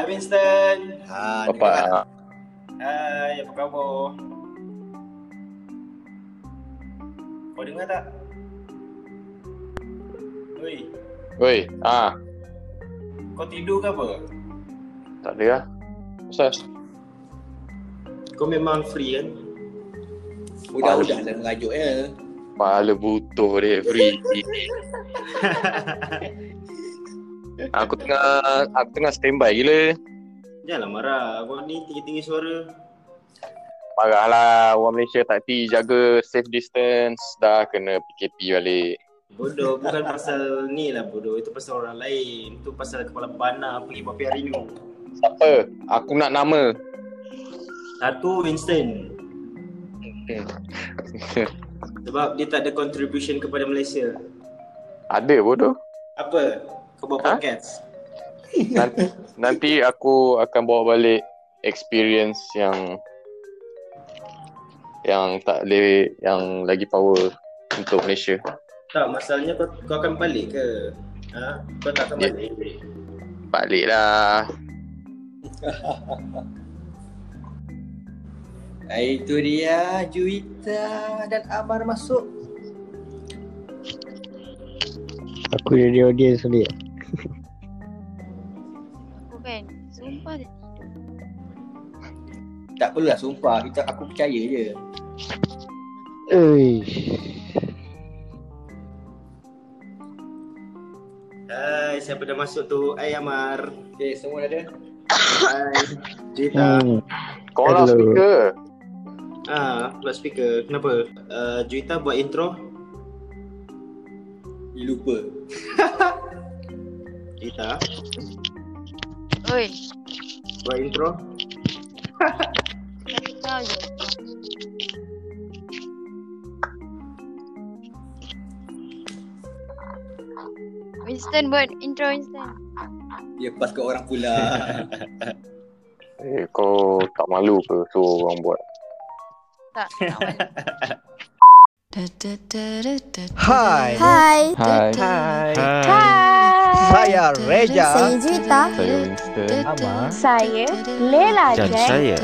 Hai Winston. Ha, Apa? Hai, apa khabar? Kau dengar tak? Oi, Oi, ah, kau tidur ke apa? tak ada lah. Asal? Kau memang free kan? Budak-budak dah merajuk ya. Kepala butuh dia free. aku tengah aku tengah standby gila. Janganlah marah. Abang ni tinggi-tinggi suara. Marahlah orang Malaysia tak ti jaga safe distance dah kena PKP balik. Bodoh, bukan pasal ni lah bodoh. Itu pasal orang lain. Itu pasal kepala bana pergi papi hari ni. Siapa? Aku nak nama. Satu Winston. Sebab dia tak ada contribution kepada Malaysia. ada bodoh. Apa? Kau buat Ha? podcast? Nanti, nanti aku akan bawa balik experience yang yang tak boleh yang lagi power untuk Malaysia. Tak, masalahnya kau, kau akan balik ke? Ha? Kau tak akan Ya. balik? Balik lah. Itu dia Juita dan Amar masuk. Aku jadi audience balik. Tak perlulah sumpah, kita aku percaya je. Uish. Hai, siapa dah masuk tu? Hai Amar. Okay, semua dah ada. Hai. Juita. Hmm. Kau lah Hello. speaker. Ah, buat speaker. Kenapa? Uh, Juita buat intro. Dia lupa. Juita Oi buat intro. Je Winston buat intro Winston Dia pas ke orang pula. Eh, kau tak malu ke suruh orang buat? Tak tak malu. Hai. Hai, Hai. Hai. Hai. Saya Reja. Saya Juita. Saya Winston. Amar. Saya Lela Dan Jack. saya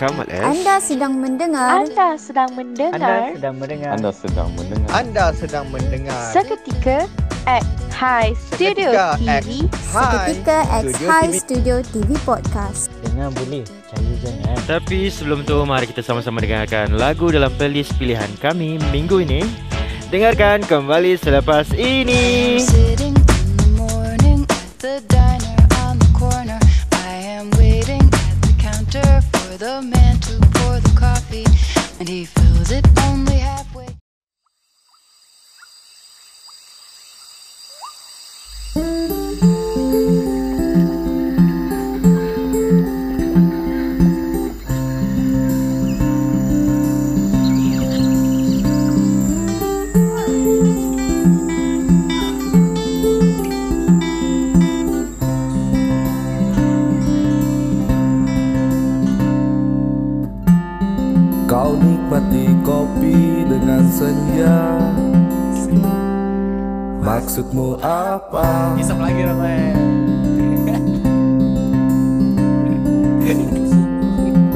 Kamal F Anda sedang mendengar Anda sedang Anda mendengar sedang mendengar. Anda sedang mendengar. Anda sedang mendengar. seketika at High Studio Seketika at TV Hai. seketika High TV. Studio TV Podcast. Dengar boleh. Jangan. Tapi sebelum tu mari kita sama-sama dengarkan lagu dalam playlist pilihan kami minggu ini. Dengarkan kembali selepas ini apa? Lagi ramai.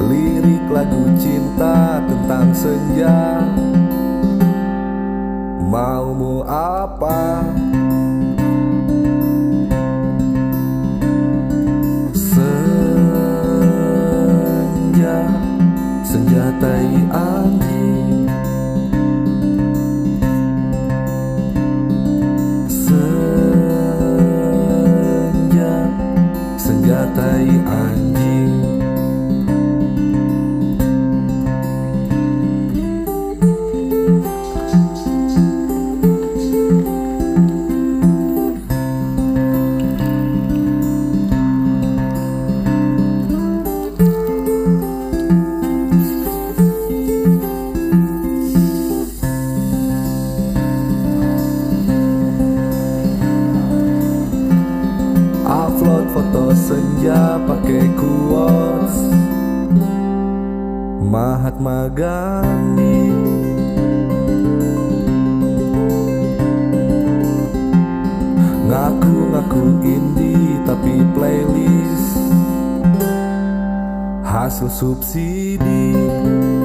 Lirik lagu cinta tentang senja Maumu apa? Senja Senjatai anjing Mahatma Gandhi. Ngaku-ngaku indie tapi playlist. Hasil subsidi. Hasil subsidi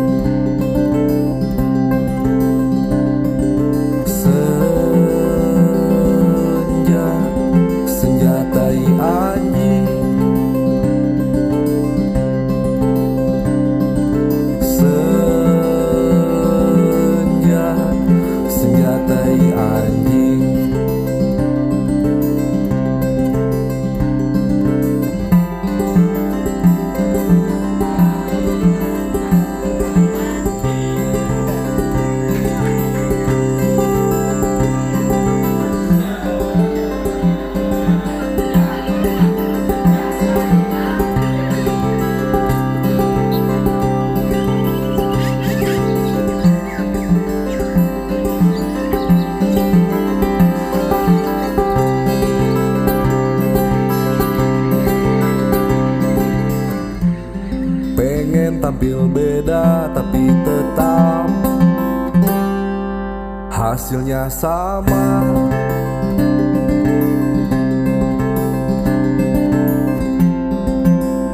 Hasilnya sama.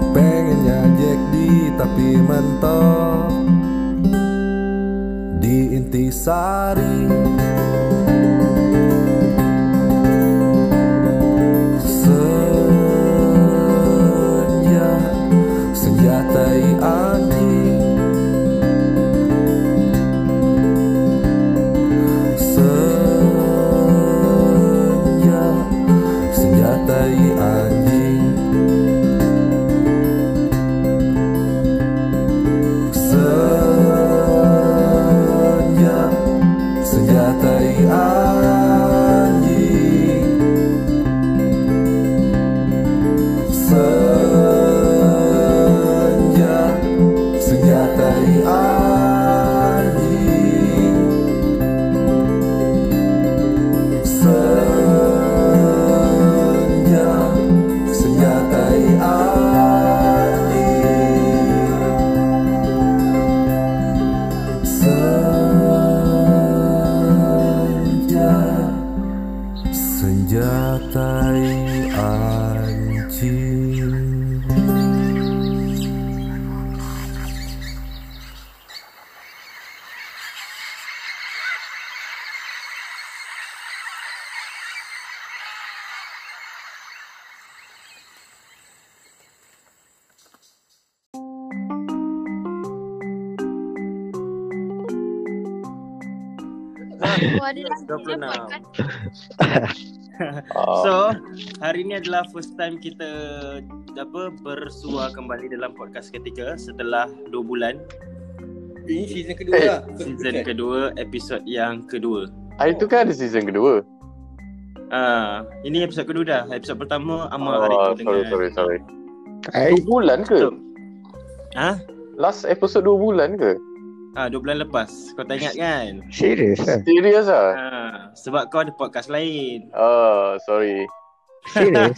Pengennya Jack tapi mentok. Di intisari Um. So hari ini adalah first time kita apa bersua kembali dalam podcast ketiga setelah 2 bulan. Ini eh, season kedua lah. Season okay. kedua episod yang kedua. Hari oh. tu kan ada season kedua. Ah, uh, ini episod kedua dah. Episod pertama Amar oh, hari tu ah, sorry, dengan Sorry, sorry, sorry. 2 bulan ke? Ha? Last episode 2 bulan ke? Ah, 2 bulan lepas. Kau tak ingat kan? serius ah. Serius ah? Ah, sebab kau ada podcast lain. Ah, sorry. Serius.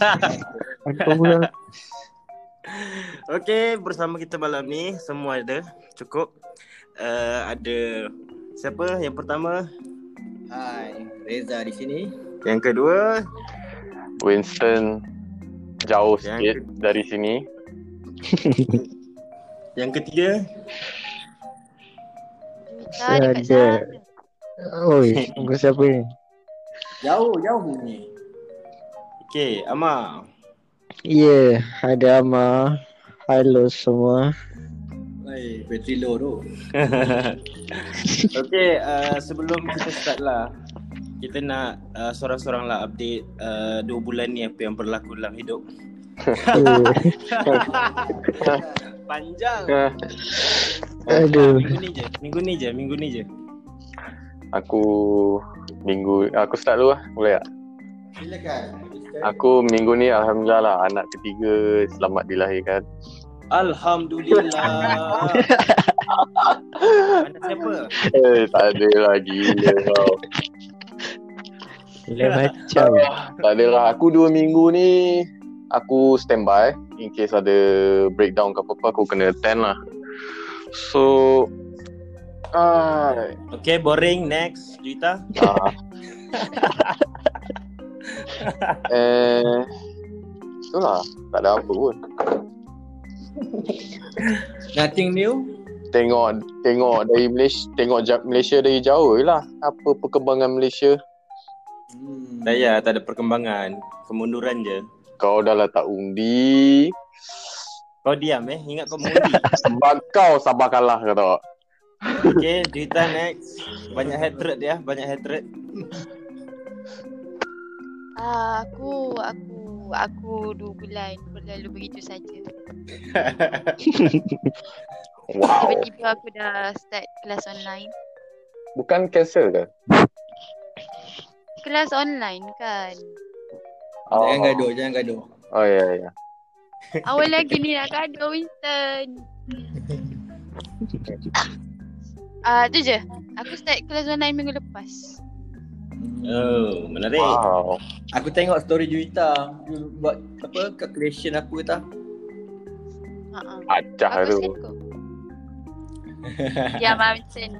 Okey, bersama kita malam ni semua ada. Cukup. Uh, ada siapa? Yang pertama, Hai, Reza di sini. yang kedua, Winston jauh Yang sikit dari sini. yang ketiga, Dah dekat Ada. sana. Oi, muka siapa ni? Jauh, jauh ni. okey, Ama. Ya, yeah, ada Ama. Halo semua. Hai, bateri low tu. okey, uh, sebelum kita start lah, kita nak uh, seorang-seorang lah update uh, dua bulan ni apa yang berlaku dalam hidup. Panjang. Aduh. Minggu ni je, minggu ni je, minggu ni je. Aku minggu aku start dulu lah. Boleh tak? Silakan. Aku minggu ni alhamdulillah lah anak ketiga selamat dilahirkan. Alhamdulillah. Anak siapa? Eh tak ada lah gila kau. Lain macam. Tak ada lah. Aku dua minggu ni aku standby in case ada breakdown ke apa-apa aku kena attend lah. So ah, Okay, boring. Next, Juita. ah. eh itulah tak ada apa pun. Nothing new? Tengok tengok dari Malaysia tengok Malaysia dari jauh je lah. Apa perkembangan Malaysia? Hmm. Tak ya, tak ada perkembangan. Kemunduran je. Kau dah lah tak undi. Kau diam eh. Ingat kau mengundi. Sebab kau sabar kalah kau tahu. Okay, cerita next. Banyak hatred dia. Banyak hatred. Ah, aku, aku, aku dua bulan berlalu begitu saja. Wow. Tiba-tiba aku dah start kelas online. Bukan cancel ke? Kelas online kan. Jangan gaduh, jangan gaduh. Oh ya ya. Awal lagi ni nak gaduh Winston. Ah, tu je. Aku start kelas online minggu lepas. Oh, menarik. Wow. Aku tengok story Juwita buat apa calculation aku tak Ha ah. Acah Aku tu. Ya, Mam send.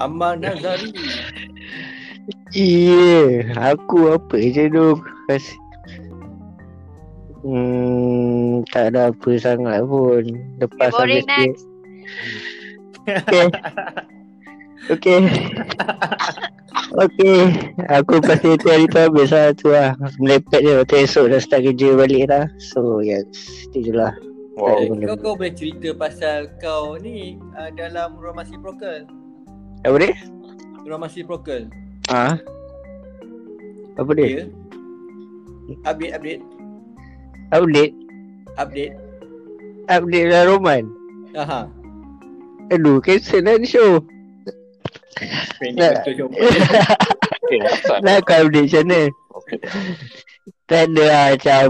Amal Nazari Iya, aku apa je tu kasi. Hmm, tak ada apa sangat pun. Lepas Okay, boring habis next. Okay. Okay. okay. Aku pasti tu hari tu habis lah tu lah. Melepet je. Lepas esok dah start kerja balik dah. So yes. Itu je lah. Wow. Tak ada benda. Kau kau boleh cerita pasal kau ni uh, dalam ruang reciprocal Apa dia? Ruang reciprocal Ha? Apa dia? Ya Update update Update? Update Update lah Roman. Aha Aduh, cancel lah ni show. Nak, kau update macam mana? Tak ada lah macam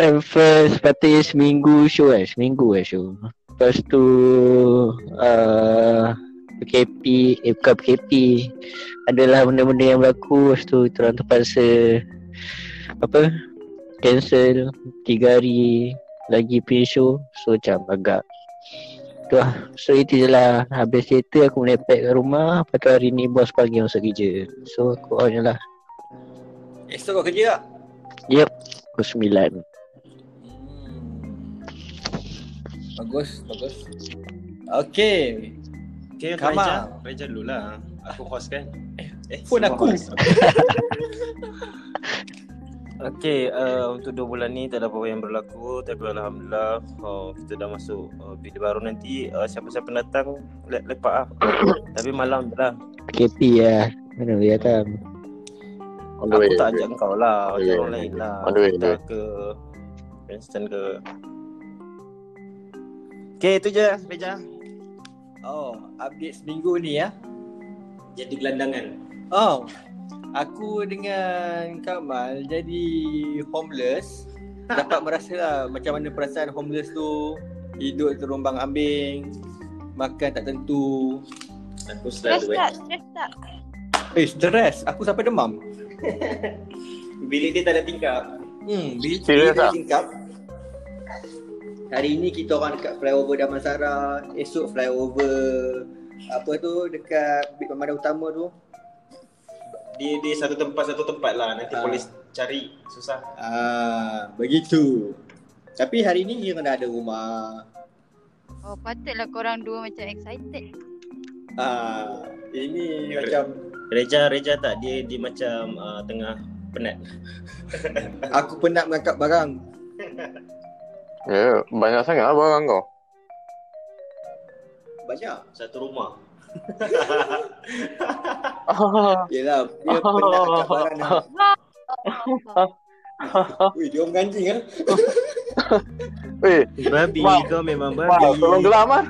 um, First patutnya seminggu show kan Seminggu kan show Lepas tu uh, PKP Eh bukan PKP Adalah benda-benda yang berlaku Lepas tu kita orang terpaksa Apa Cancel Tiga hari Lagi punya show So macam agak Tu lah So itu je lah Habis cerita aku melepek kat rumah Lepas tu hari ni bos panggil masuk kerja So aku on je lah Esok kau kerja tak? Yep Pukul sembilan Hmm. Bagus Bagus Okay Okay, Kamal. Raja. Raja dulu lah. Aku host kan. Eh, Phone semua aku. Okay, uh, untuk dua bulan ni tak ada apa-apa yang berlaku Tapi Alhamdulillah uh, kita dah masuk uh, video baru nanti. Uh, Siapa-siapa datang le- lepak lah. Tapi malam je lah. PKP lah Mana boleh datang. On the way. Aku tak ajak kau lah, ajak way, orang lain lah. On the way, Kita way. ke? Winston ke? Okay, itu je Reja Oh Update seminggu ni ya? Jadi gelandangan. Oh Aku dengan Kamal jadi homeless. Dapat merasa lah macam mana perasaan homeless tu. Hidup terumbang ambing Makan tak tentu. Aku Stress selalu eh. Tak? Stress tak? Eh stress, aku sampai demam. Bilik dia tak ada tingkap. Hmm, bilik bilik tak? tingkap. Hari ni kita orang dekat flyover Damansara. Esok flyover Apa tu dekat Pemandangan Utama tu Dia dia satu tempat satu tempat lah Nanti Ah. polis cari Susah Ah, begitu. Tapi hari ni dia kena ada rumah. Oh, patutlah korang dua macam excited. Ah, ini Ya, macam Reja Reja tak dia dia macam uh, tengah penat aku penat mengangkat barang. Ya, banyak sangat lah barang kau. Banyak. Satu rumah Yelah, dia penat barang dah. Ui, dia orang anjing ah. Weh, Babi Wow. kau memang babi wow, tolong gelam ah.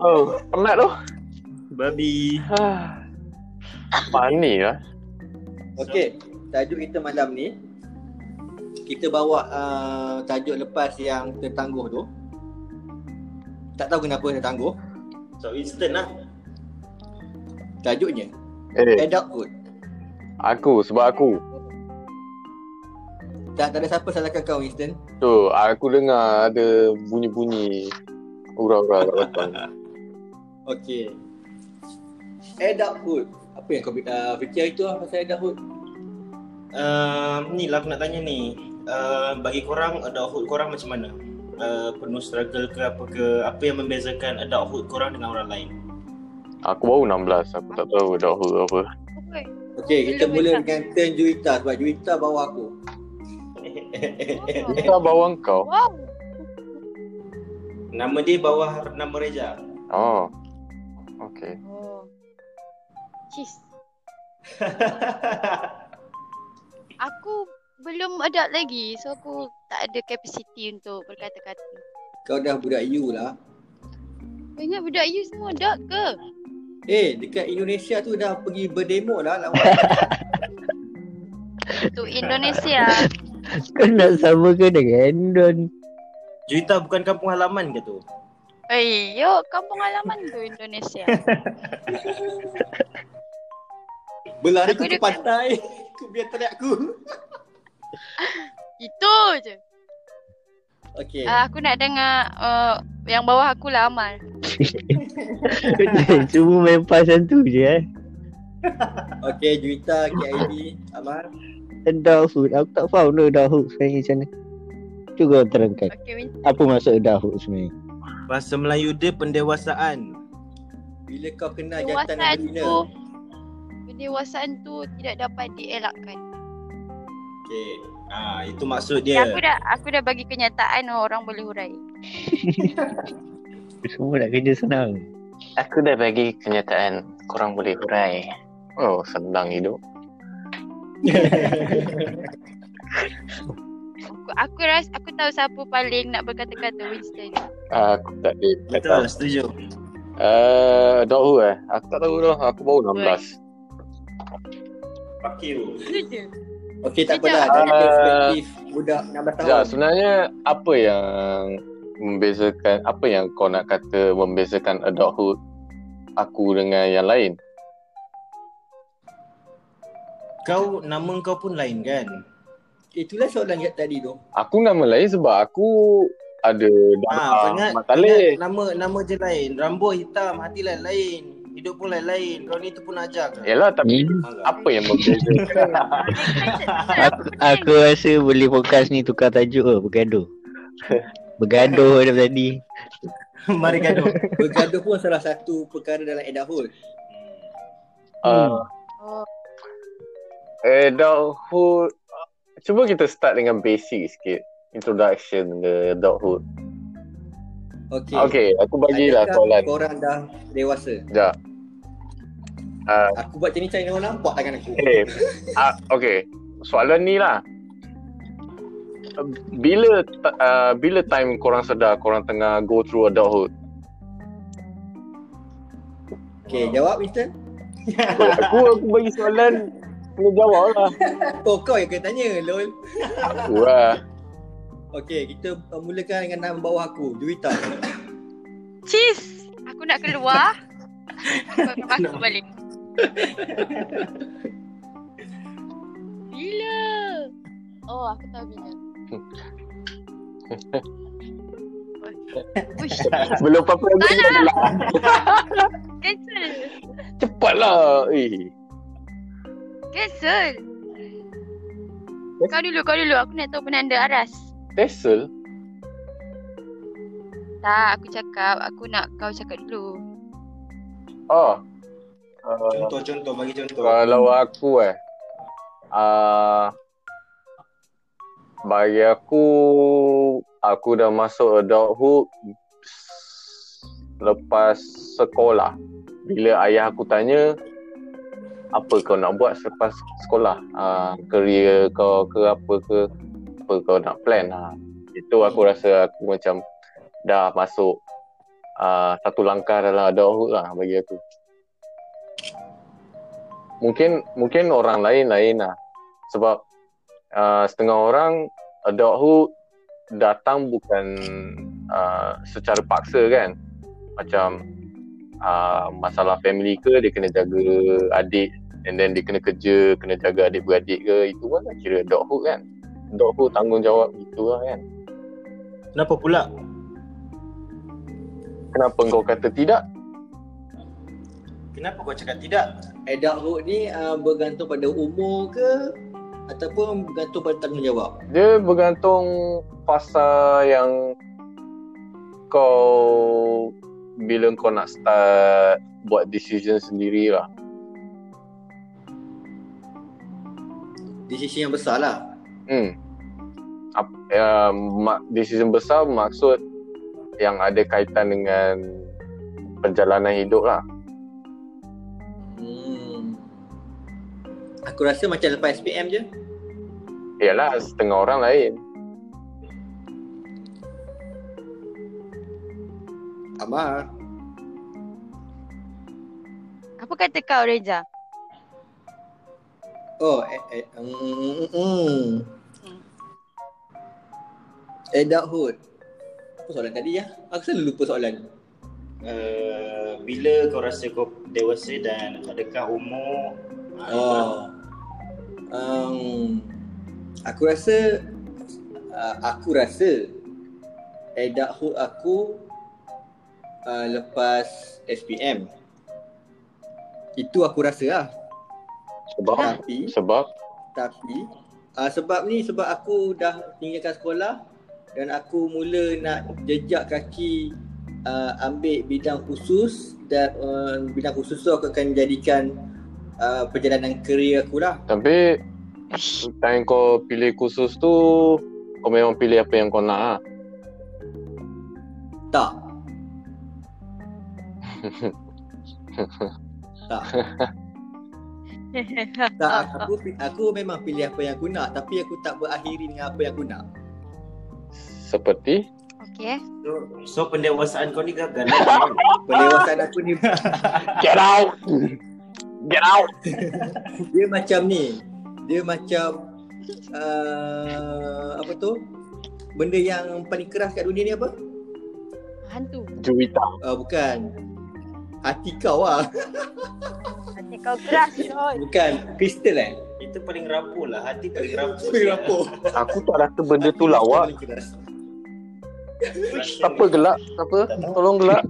Oh, penat tu. Babi Funny lah. Okey, tajuk kita malam ni kita bawa uh, tajuk lepas yang tertangguh tu. Tak tahu kenapa tertangguh. So instant lah Tajuknya Eh, adulthood. aku sebab aku. Tak, tak ada siapa salahkan kau Winston. Tu, aku dengar ada bunyi-bunyi ura-ura kat belakang. Okey. Adulthood. Apa yang kau uh, fikir itu lah pasal adulthood? uh, ni lah aku nak tanya ni. Uh, bagi korang adulthood korang macam mana? Uh, penuh struggle ke apa ke? Apa yang membezakan adulthood korang dengan orang lain? Aku baru 16, aku tak tahu adulthood apa. Okey, kita mula dengan turn Juwita sebab Juwita bawa aku. Kita bawa kau. Wow. Nama dia bawah nama Reja. Oh. Okay. Oh. Cheese. aku belum adult lagi. So aku tak ada capacity untuk berkata-kata. Kau dah budak you lah. Ingat budak you semua adult ke? Eh, dekat Indonesia tu dah pergi berdemo dah lawan. Untuk Indonesia. Kau nak samakan dengan Endon. Juwita bukan kampung halaman ke tu? Eh, yo kampung halaman tu Indonesia. Berlari Aku ke dekat- pantai. Aku biar teriak aku. Itu je. Okey. Uh, aku nak dengar uh, yang bawah aku lah Amal. Cuma main pasan tu je eh. Okey, Juwita, KID, Amar. Adulthood. Aku tak faham tu adulthood sebenarnya macam mana. Cuba kau terangkan. Okay, Win. Apa maksud adulthood sebenarnya? Bahasa Melayu dia pendewasaan. Bila kau kenal jantan Pendewasaan dan betina. tu Pendewasaan tu tidak dapat dielakkan. Okey. Ah, itu maksud dia. Aku dah aku dah bagi kenyataan orang boleh hurai. Semua nak kerja senang. Aku dah bagi kenyataan korang boleh hurai. Oh, senang hidup. Aku, aku rasa aku tahu siapa paling nak berkata-kata Winston. Aku tak ada Betul, setuju. Uh, adulthood eh? Aku tak tahu dah. Aku baru 16. Fuck you. Itu je. Okey, tak apalah. Dari Ah. perspektif budak 16 tahun. Ya, sebenarnya apa yang membezakan apa yang kau nak kata membezakan adulthood aku dengan yang lain? Kau nama kau pun lain kan? Itulah soalan yang tadi tu. Aku nama lain sebab aku ada Ah, darah ingat, mat talib. ingat nama nama je lain. Rambut hitam, hati lain lain. Hidup pun lain-lain. Kau ni tu pun ajar ke? Yalah tapi Hmm. apa yang membezakan? Aku, aku rasa boleh fokus ni tukar tajuk ke bergaduh. Bergaduh dah tadi. Mari gaduh. Bergaduh pun salah satu perkara dalam adulthood. Uh, Oh, adulthood Cuba kita start dengan basic sikit Introduction ke adulthood Okey. Okay, aku bagilah Adakah soalan Korang dah dewasa. Sekejap uh, Aku buat macam ni cari orang nampak tangan aku. Okay uh, Okay Soalan ni lah bila uh, bila time korang sedar korang tengah go through adulthood Okey, jawab Winston. aku aku bagi soalan kena jawab lah Oh, kau yang kena tanya, lol. aku lah Okey, kita uh, mulakan dengan nama bawah aku, Juwita. cheese. Aku nak keluar. Kau akan masuk balik. Bila? Oh, aku tahu bila. Uish, belum apa-apa lagi Tak nak. lah. cancel. cepatlah eh Cancel. Kau dulu, kau dulu. Aku nak tahu penanda aras. Tesel Tak, aku cakap. Aku nak kau cakap dulu. oh uh, Contoh-contoh, bagi contoh. Kalau aku eh. Uh, Bagi aku Aku dah masuk adulthood Lepas sekolah. Bila ayah aku tanya Apa kau nak buat selepas sekolah? Uh, Career kau ke apa ke Apa kau nak plan uh. Itu aku rasa aku macam Dah masuk uh, Satu langkah dalam adulthood lah bagi aku. Mungkin mungkin orang lain lain lah. Sebab uh, setengah orang adulthood datang bukan uh, secara paksa kan. Macam uh, masalah family ke dia kena jaga adik and then dia kena kerja kena jaga adik-beradik ke itu kan kira adulthood kan adulthood tanggungjawab gitu lah kan Kenapa pula? kenapa kau kata tidak Kenapa kau cakap tidak? Adulthood ni uh, bergantung pada umur ke ataupun bergantung pada tanggungjawab? Dia bergantung fasa yang kau bila kau nak start buat decision sendiri lah. Decision yang besar lah. Hmm. Ap, uh, mak, decision besar maksud yang ada kaitan dengan perjalanan hidup lah. Hmm. Aku rasa macam lepas SPM je. Yalah, setengah orang lain. Amar. Apa kata kau Reza? Oh, eh, eh, mm, mm. Adulthood. Apa soalan tadi ya? Aku selalu lupa soalan. Uh, bila kau rasa kau dewasa dan adakah umur Oh. Um, aku rasa uh, aku rasa adulthood aku uh, lepas SPM. Itu aku rasa lah. Sebab Tapi sebab tapi uh, sebab ni sebab aku dah tinggalkan sekolah dan aku mula nak jejak kaki uh, ambil bidang khusus dan uh, bidang khusus tu aku akan jadikan uh, perjalanan kerjaya aku lah. tapi time kau pilih khusus tu kau memang pilih apa yang kau nak lah. Tak. tak. Tak, aku aku memang pilih apa yang aku nak tapi aku tak berakhiri dengan apa yang aku nak. Seperti Okay. So, so pendewasaan kau ni gagal lah. Pendewasaan aku ni Get out! Get out! dia macam ni. Dia macam uh, apa tu? Benda yang paling keras kat dunia ni apa? Hantu. Juwita. Uh, bukan. Hati kau lah. Hati kau keras Syot. Bukan. Kristal eh? Itu paling rapuh lah. Hati paling rapuh. Paling rapuh. Aku tak rasa benda tu lawak. Paling keras. Apa gelak? Apa? Tolong gelak.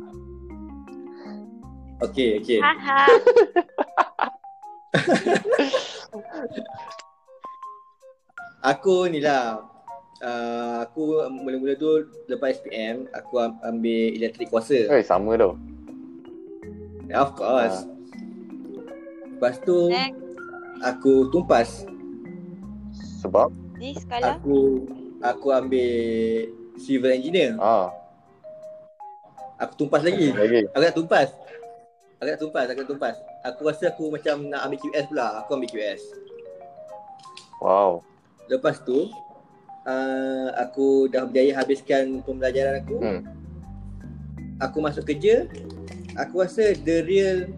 Okay, okay. Aku ni lah. Uh, aku mula-mula tu lepas SPM, aku am- ambil elektrik kuasa. Eh, sama tau. Yeah, of course. Lepas tu Next. aku tumpas. Sebab? Ni skala. Aku aku ambil civil engineer. Ah, Aku tumpas lagi. lagi. Aku nak tumpas. Aku nak tumpas, aku nak tumpas. Aku rasa aku macam nak ambil QS pula. Aku ambil QS. Wow. Lepas tu uh, aku dah berjaya habiskan pembelajaran aku. Hmm. Aku masuk kerja. Aku rasa the real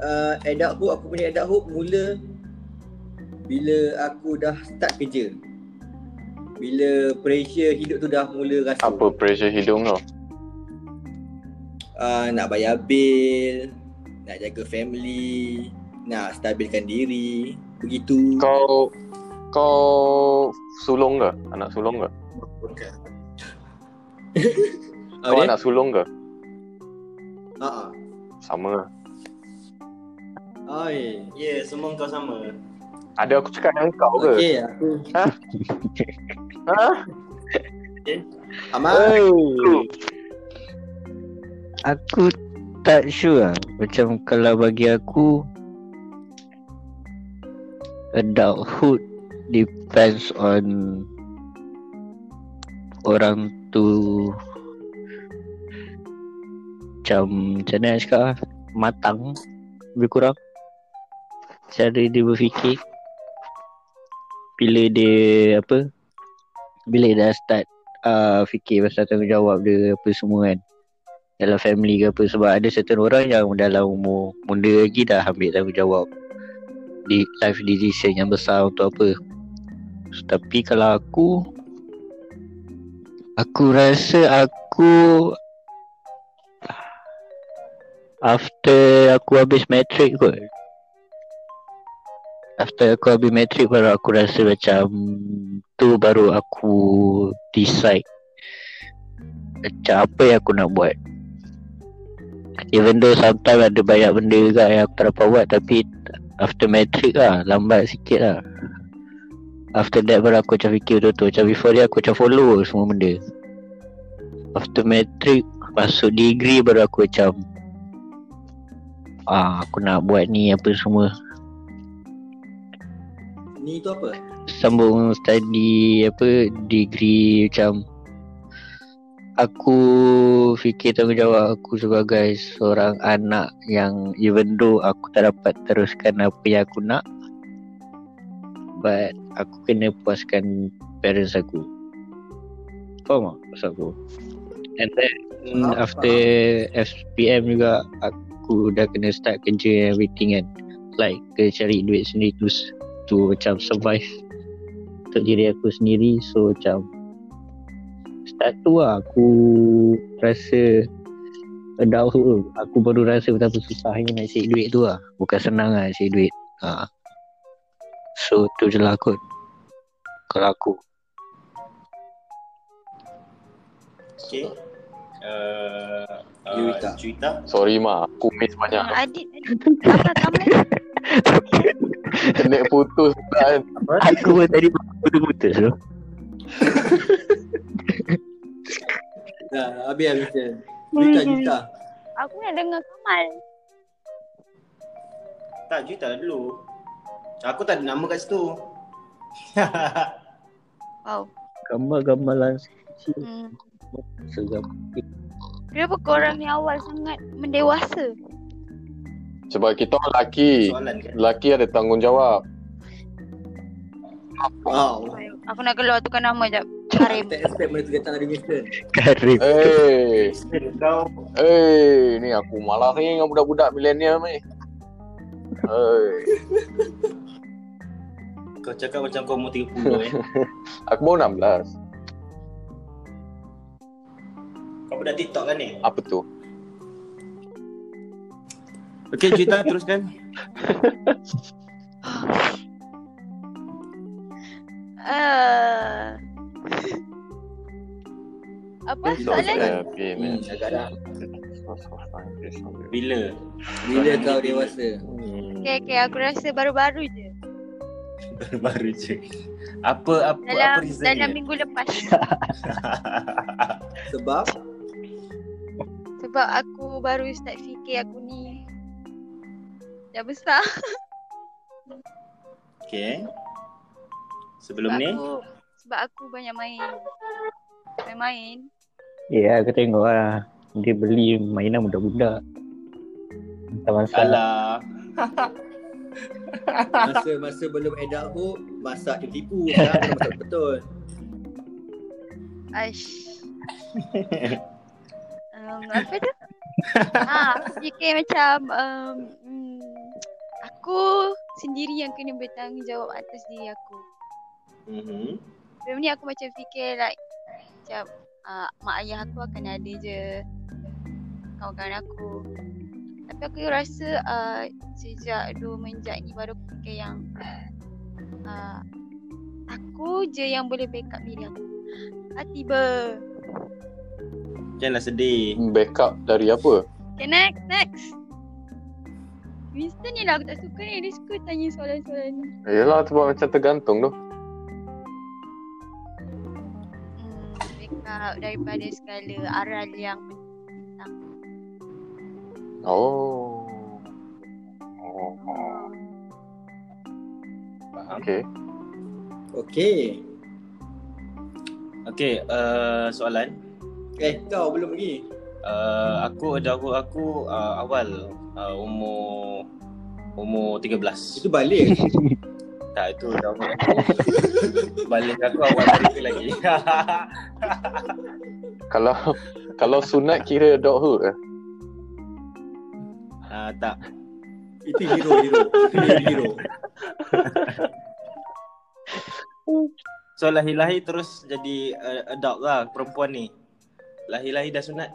uh, adulthood, aku punya adulthood mula bila aku dah start kerja. Bila pressure hidup tu dah mula rasa. Apa pressure hidung tu? Uh, nak bayar bil, nak jaga family, nak stabilkan diri. Begitu. Kau kau sulung ke? Anak sulung ke? Bukan. Kau anak sulung ke? Ha Sama. ah. Oi. Ya, yeah, semua kau sama. Ada aku cakap dengan kau ke? Okey, aku Ha? Ha? Amal. Hey. Aku tak sure lah. Macam kalau bagi aku adulthood depends on orang tu macam macam mana nak cakap lah, matang lebih kurang cara dia berfikir. Bila dia apa bila dia dah start uh, fikir pasal tanggungjawab dia apa semua kan. Dalam family ke apa sebab ada certain orang yang dalam umur muda lagi dah ambil tanggungjawab di life decision yang besar untuk apa. So, tapi kalau aku aku rasa aku after aku habis matric kot after aku habis matric baru aku rasa macam tu baru aku decide macam apa yang aku nak buat. Even though sometimes ada banyak benda juga yang aku tak dapat buat Tapi after matric lah Lambat sikit lah. After that baru aku macam fikir betul-betul. Macam before dia aku macam follow semua benda. After matric Masuk degree baru aku macam Ah, aku nak buat ni apa semua Ni tu apa? Sambung study apa Degree macam Aku fikir tanggungjawab aku sebagai seorang anak yang even though aku tak dapat teruskan apa yang aku nak But aku kena puaskan parents aku Faham tak maksud aku? And then Faham, after SPM juga aku dah kena start kerja everything kan Like kena cari duit sendiri tu to macam survive untuk diri aku sendiri so macam start tu lah aku rasa adulthood aku baru rasa betapa susahnya nak cari duit tu lah bukan senang lah cari duit ha. so tu je lah kot kalau aku Okay. Uh, uh, Juwita. Juwita. Sorry mak, aku miss banyak. Adit. Apa kamu? Net putus kan. aku pun tadi putus-putus tu Dah, habis habis je. Juta, juta. Aku nak dengar Kamal. Tak, Juwita lah dulu. Aku tak ada nama kat situ. Wow. gambar-gambar langsung Hmm. seram Kenapa korang ni awal sangat mendewasa? Sebab kita orang lelaki. Soalan kan? Lelaki ada tanggungjawab. Wow. Aku nak keluar tukar nama jap. Karim. Tak expect benda tu datang dari Winston. Karim Eh, Kau eh, ni aku malas ni dengan budak-budak milenial ni. Eh, kau cakap macam kau umur 30 eh. aku baru 16. Kau budak TikTok kan ni? Apa tu? Okay, Juwita teruskan. Uh... Apa soalan? Happy Hmm, agak dah. Bila? Bila kau dewasa? Okay, okay, aku rasa baru-baru je. Baru je. Apa apa apa Dalam reason dalam dia? minggu lepas. Sebab Sebab aku baru start fikir aku ni dah besar. Okay. Sebelum sebab ni? Aku, sebab aku banyak main. Main-main. Ya aku tengok lah Dia beli mainan budak-budak Masa-masa Alah. masa-masa belum adulthood, masak tipu-tipu. Sekarang kena masak betul. Aish. um, apa tu? Ha, aku fikir macam um, mm, aku sendiri yang kena bertanggungjawab atas diri aku. Mhm. Sebelum ni aku macam fikir like macam uh, mak ayah aku akan ada je kawan-kawan aku. Tapi aku rasa uh, sejak dua menjak ni baru aku fikir yang uh, aku je yang boleh backup diri aku. Ah, tiba. Janganlah sedih. Backup dari apa? Okay, next, next. Winston ni lah aku tak suka ni. Dia suka tanya soalan-soalan ni. Yelah sebab macam tergantung tu. Hmm, backup daripada segala aral yang bintang. Oh. Oh. Faham? Okay. Okey. Okay, uh, soalan. Eh, kau belum lagi. Uh, aku dahulu aku uh, awal uh, umur umur 13. Itu balik. Tak, itu dahulu aku. Balik aku awal dari tu lagi. Kalau kalau sunat kira adulthood eh? uh, tak. Itu hero, hero. Itu hero, hero. So lahir-lahir terus jadi uh, adult lah perempuan ni. Lahir-lahir dah sunat.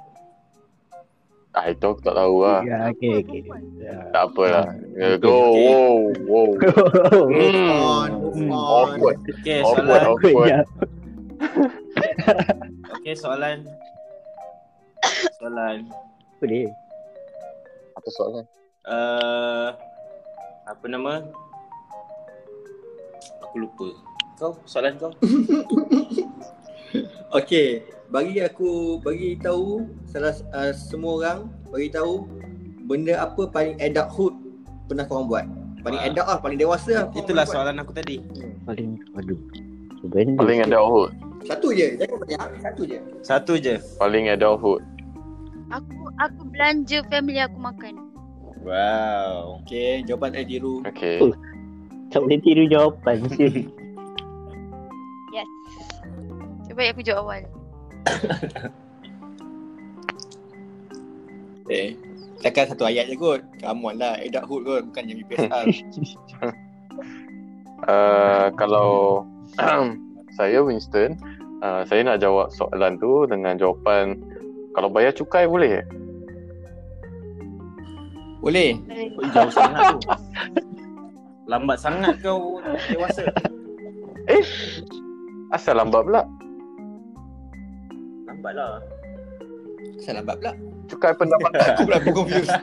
Ah itu aku tak tahu lah. Ya okay okay ya. Tak apalah. Okay, Go. okay. Wow. Wow. Move on, move on. Awkward. Okay, Awkward. soalan. Awkward. Ya. Okay, soalan. Soalan. Apa dia? Apa soalan? Uh, apa nama? Aku lupa. Kau soalan kau. Okey, bagi aku bagi tahu salah uh, semua orang bagi tahu benda apa paling adulthood pernah korang buat. Paling Ah. adult lah, paling dewasa lah. Itulah pernah buat. soalan aku tadi. Paling aduh. Sebenarnya Paling adulthood. Satu je, jangan banyak, satu je. Satu je. Paling adulthood. Aku aku belanja family aku makan. Wow. Okey, jawapan saya tiru. Okay. Oh. tak boleh tiru jawapan. Yes. Cuba aku jawab awal. Eh, takkan satu ayat je kot. Come on lah, adulthood kot, bukan yang UPSR. Uh, kalau saya Winston, uh, saya nak jawab soalan tu dengan jawapan kalau bayar cukai boleh? eh? Boleh? Oi, jauh sangat tu. Lambat sangat kau dewasa. Asal lambat pula. Lambat lah. Asal lambat pula. Cukai pendapatan. Aku pula aku confused.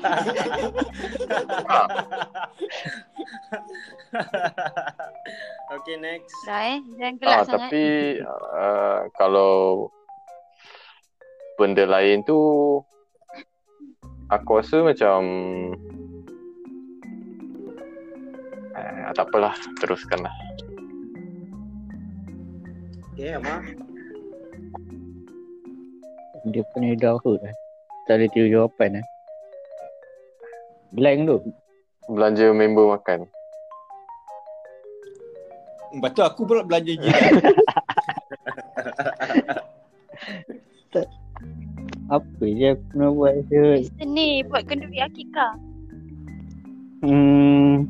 okay, next. Dah eh. Jangan gelak Ah, sangat. tapi uh, kalau benda lain tu aku rasa macam eh, tak apalah teruskanlah. Okay, Amar. Dia punya adulthood eh. Tak boleh tiru jawapan eh. Blank tu. Belanja member makan. Lepas tu aku pula belanja jiran. Apa je aku nak buat je. Kristen ni buat kenduri akikah. Hmm.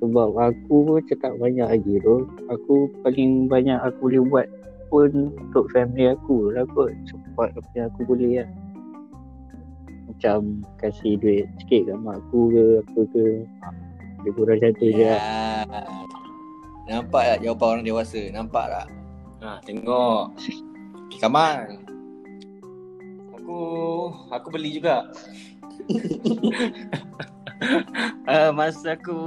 Sebab aku pun cakap banyak lagi tu. Aku paling banyak aku boleh buat pun untuk family aku lah kot. Support apa yang aku boleh lah. Macam kasih duit sikit kat mak aku ke apa ke. Lebih kurang macam tu je lah. Nampak tak jawapan orang dewasa? Nampak tak? Ha, tengok. Kamal. Aku aku beli juga. uh, masa aku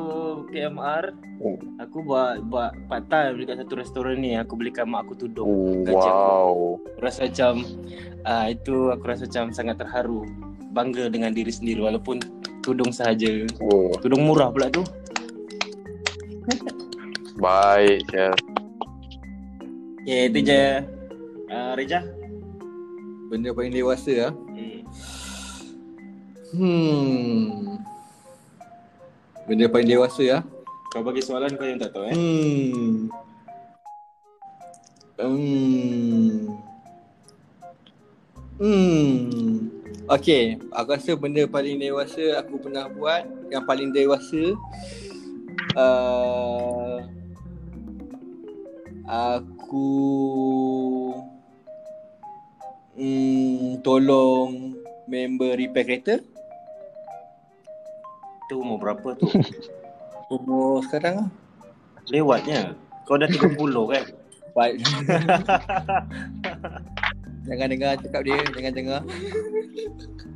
PMR, Oh. aku buat buat part time dekat satu restoran ni. Aku belikan mak aku tudung. Oh, Gaji wow. Aku rasa macam uh, itu aku rasa macam sangat terharu. Bangga dengan diri sendiri walaupun tudung sahaja. Oh, Tudung murah pula tu. baik ya. Okay, itu je. Uh, Reja? Benda paling dewasa lah. Hmm. Hmm. Benda paling dewasa lah. Kau bagi soalan kau yang tak tahu eh. Hmm. Hmm. Hmm. Okay, aku rasa benda paling dewasa aku pernah buat yang paling dewasa uh, aku hmm, tolong member repair kereta Tu umur berapa tu? umur sekarang lah. Lewatnya. Kau dah 30 kan? Baik. jangan dengar cakap dia, jangan dengar.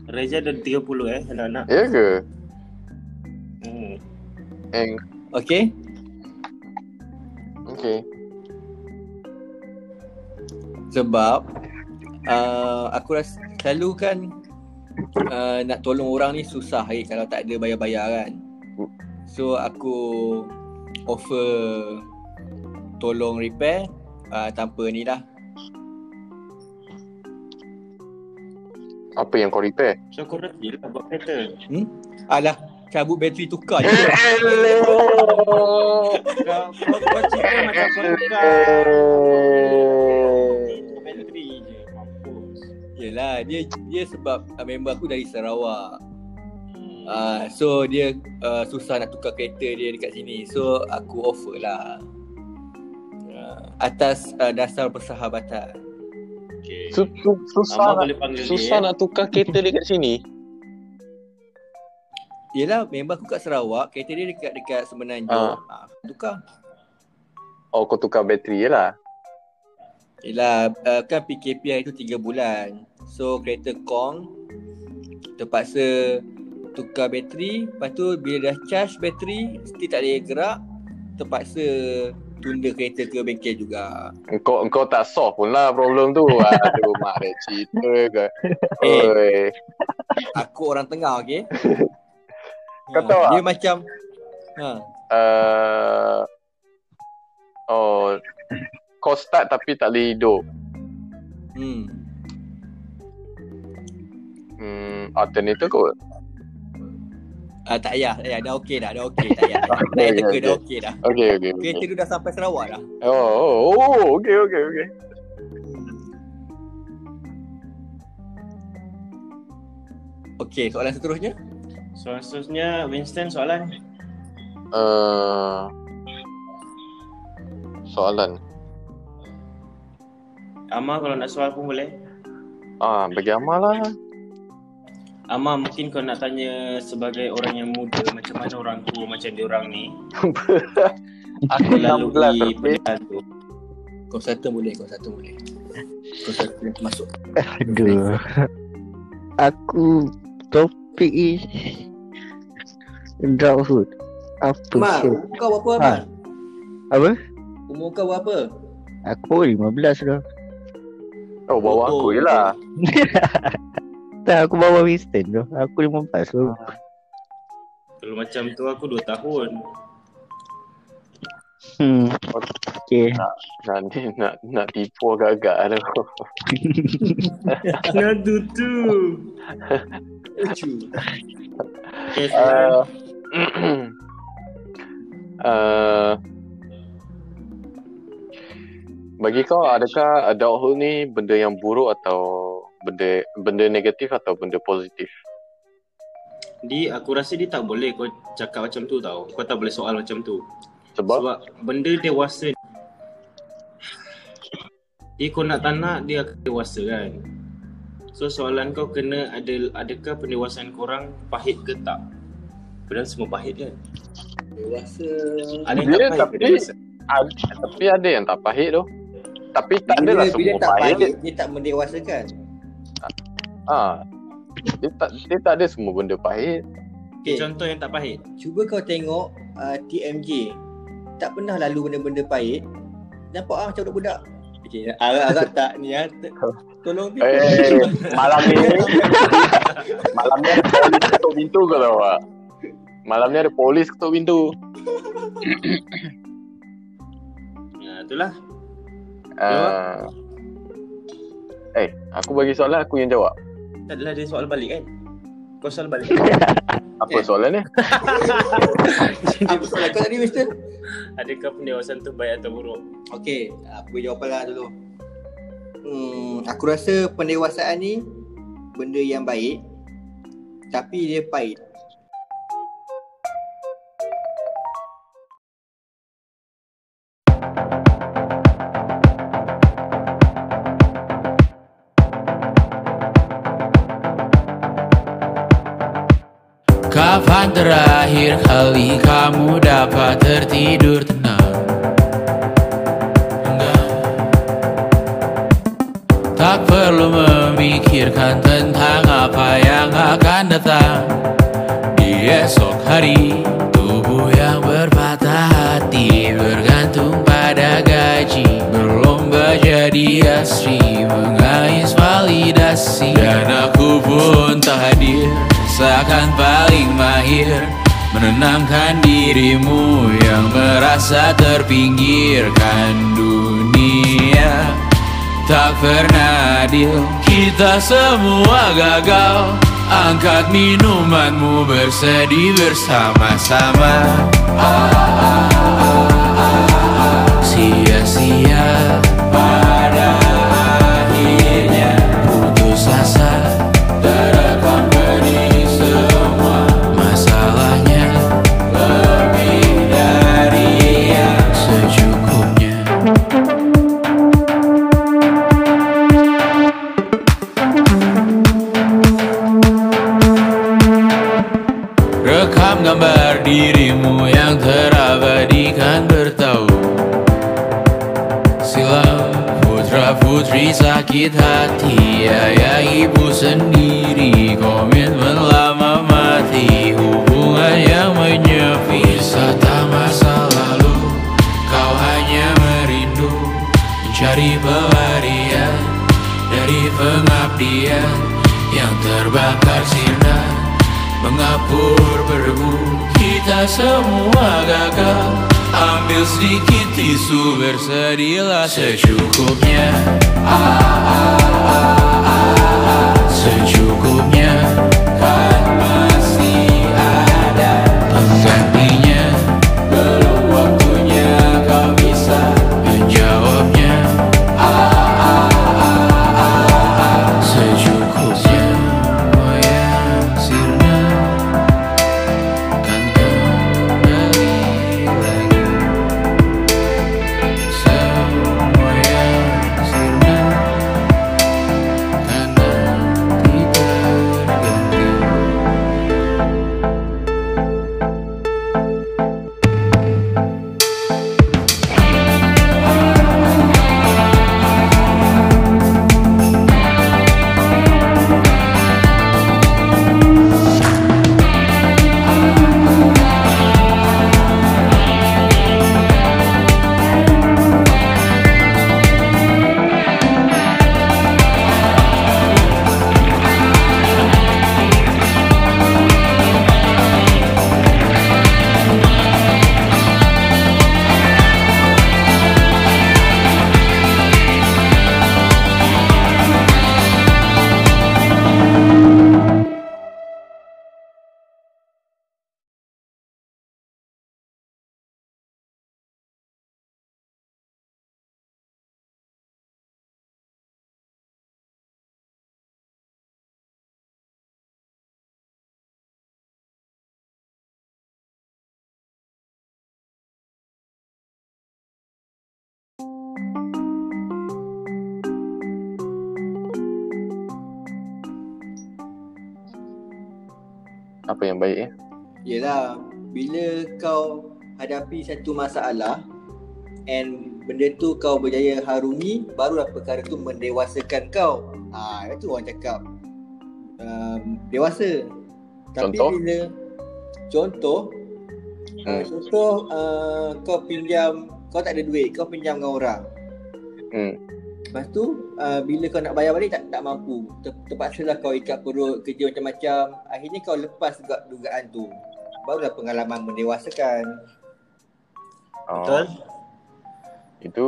Reza dah 30 eh anak-anak. Ya ke? Hmm. Eng. Okay? Okay. Sebab uh, aku rasa selalu kan uh, nak tolong orang ni susah eh, kalau tak ada bayar-bayar kan. So aku offer tolong repair uh, tanpa ni lah. Apa yang kau repair? So kau dah lah buat kereta. Alah, cabut bateri tukar je. Kau kau kau cerita macam kau tukar. Yelah, dia dia sebab uh, member aku dari Sarawak. Uh, so dia uh, susah nak tukar kereta dia dekat sini. So aku offer lah. Uh, atas uh, dasar persahabatan. Okay. Su- su- susah nak, susah dia. nak tukar kereta dekat sini. Yelah, member aku kat Sarawak, kereta dia dekat dekat Semenanjung. Ah. Ah. tukar. Oh, kau tukar bateri je lah. Yelah, uh, kan PKP hari tu 3 bulan. So kereta Kong terpaksa tukar bateri, lepas tu bila dah charge bateri, still tak boleh gerak, terpaksa tunda kereta ke bengkel juga. Engkau engkau tak solve pun lah problem tu. Aduh, mak dia cerita ke. Eh. Oi. Aku orang tengah, okey? Kau tahu Dia tak? macam ha, Uh, oh, kau start tapi tak boleh hidup. hmm. Hmm, alternator kot. Ah, tak payah, tak payah. Dah okey dah, dah okey. Tak payah, tak payah. Teka, dah okey dah. Okay, okay, okay. Kereta tu dah sampai Sarawak dah. Oh, oh, oh, okay, okay, okay. Okey, soalan seterusnya. Soalan seterusnya Winston soalan. Uh, soalan. Amar kalau nak soal pun boleh. Ah, bagi Amal lah. Amar mungkin kau nak tanya sebagai orang yang muda macam mana orang tua macam dia orang ni Aku 16 melalui lebih. pernikahan tu. Kau satu boleh, kau satu boleh. Kau satu masuk. Aduh. Aku topik is adulthood. Apa Mak, umur kau berapa, Ha. Mak? Apa? Umur kau berapa? Aku 15 dah. Oh, bawa aku je lah. Tak, aku bawa Winston tu. Aku 15 tu. Kalau macam tu aku 2 tahun. Hmm. Okay. Nanti nak nak tipu agak-agak tu. Ngadu tu. Lucu. Okay, soalan. Uh, uh, bagi kau adakah adulthood ni benda yang buruk atau benda benda negatif atau benda positif? Di aku rasa dia tak boleh kau cakap macam tu tau. Kau tak boleh soal macam tu. Sebab Sebab benda dewasa dia kau nak tak nak dia akan dewasa kan. So soalan kau kena ada adakah pendewasaan korang pahit ke tak? Padahal semua pahit kan. Dewasa. Ada Dia tak pahit tapi- ke dewasa? ad, tapi ada yang tak pahit tu. Tapi tak Bila, adalah bila semua tak pahit. pahit, dia tak mendewasakan. Ah. Dia tak dia tak ada semua benda pahit. Okay. Contoh yang tak pahit. Cuba kau tengok uh, TMJ. Tak pernah lalu benda-benda pahit. Nampak ah macam budak-budak. Okay, agak-agak tak ni ah. T- Tolong dia. Eh, malam ni malam ni ada polis ketuk pintu kau tahu tak? Malam ni ada polis ketuk pintu. Ya, itulah. Uh, eh, aku bagi soalan aku yang jawab. Tak adalah dia soal balik kan? Kau soal balik. Apa soalan ni? Apa soalan kau tadi Winston? Adakah pendewasaan tu baik atau buruk? Okey, aku jawapan lah dulu. Hmm, aku rasa pendewasaan ni benda yang baik tapi dia pahit. Kapan terakhir kali kamu dapat tertidur tenang? Enggak. Tak perlu memikirkan tentang apa yang akan datang Di esok hari Tubuh yang berpatah hati Bergantung pada gaji Berlomba jadi asri Mengais validasi Dan aku pun tak hadir Seakan paling mahir Menenangkan dirimu Yang merasa terpinggirkan dunia. Tak pernah adil Kita semua gagal. Angkat minumanmu bersedih bersama-sama. Sia-sia Mantra kan bertau Silam putra putri sakit hati Ayah ibu sendiri Komitmen lama mati Hubungan yang menyepi. Wisata masa lalu Kau hanya merindu Mencari pelarian Dari pengabdian Yang terbakar sinar Mengapur berbukit kita semua gagal. Ambil sedikit tisu bersedialah secukupnya. Ah, ah, ah, ah, ah. Secukupnya Apa yang baik ya? Yelah, bila kau hadapi satu masalah and benda tu kau berjaya harungi, barulah perkara tu mendewasakan kau. Ah, itu orang cakap um, dewasa. Tapi Contoh? bila contoh Hmm. uh, contoh uh, kau pinjam kau tak ada duit, kau pinjam dengan orang. Hmm. Lepas tu uh, bila kau nak bayar balik tak tak mampu. Ter, terpaksalah kau ikat perut kerja macam-macam. Akhirnya kau lepas juga dugaan tu. Barulah pengalaman mendewasakan. Oh, Betul? Itu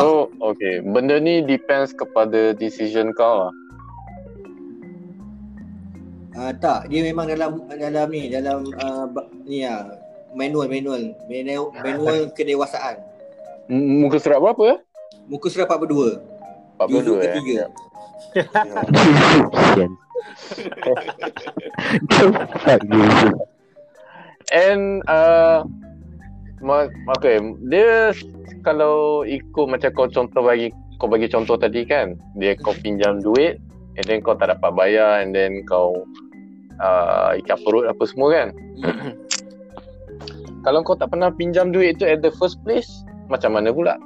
So, okay. Benda ni depends kepada decision kau lah. Ah tak, dia memang dalam dalam ni, dalam uh, ni ah manual manual manual, manual kedewasaan. Muka surat berapa ya? Muka surat 42. 42 Juzuk eh? ketiga. You? And uh, okay, dia kalau ikut macam kau contoh bagi kau bagi contoh tadi kan, dia kau pinjam duit and then kau tak dapat bayar and then kau uh, ikat perut apa semua kan. Kalau kau tak pernah pinjam duit tu at the first place, macam mana pula?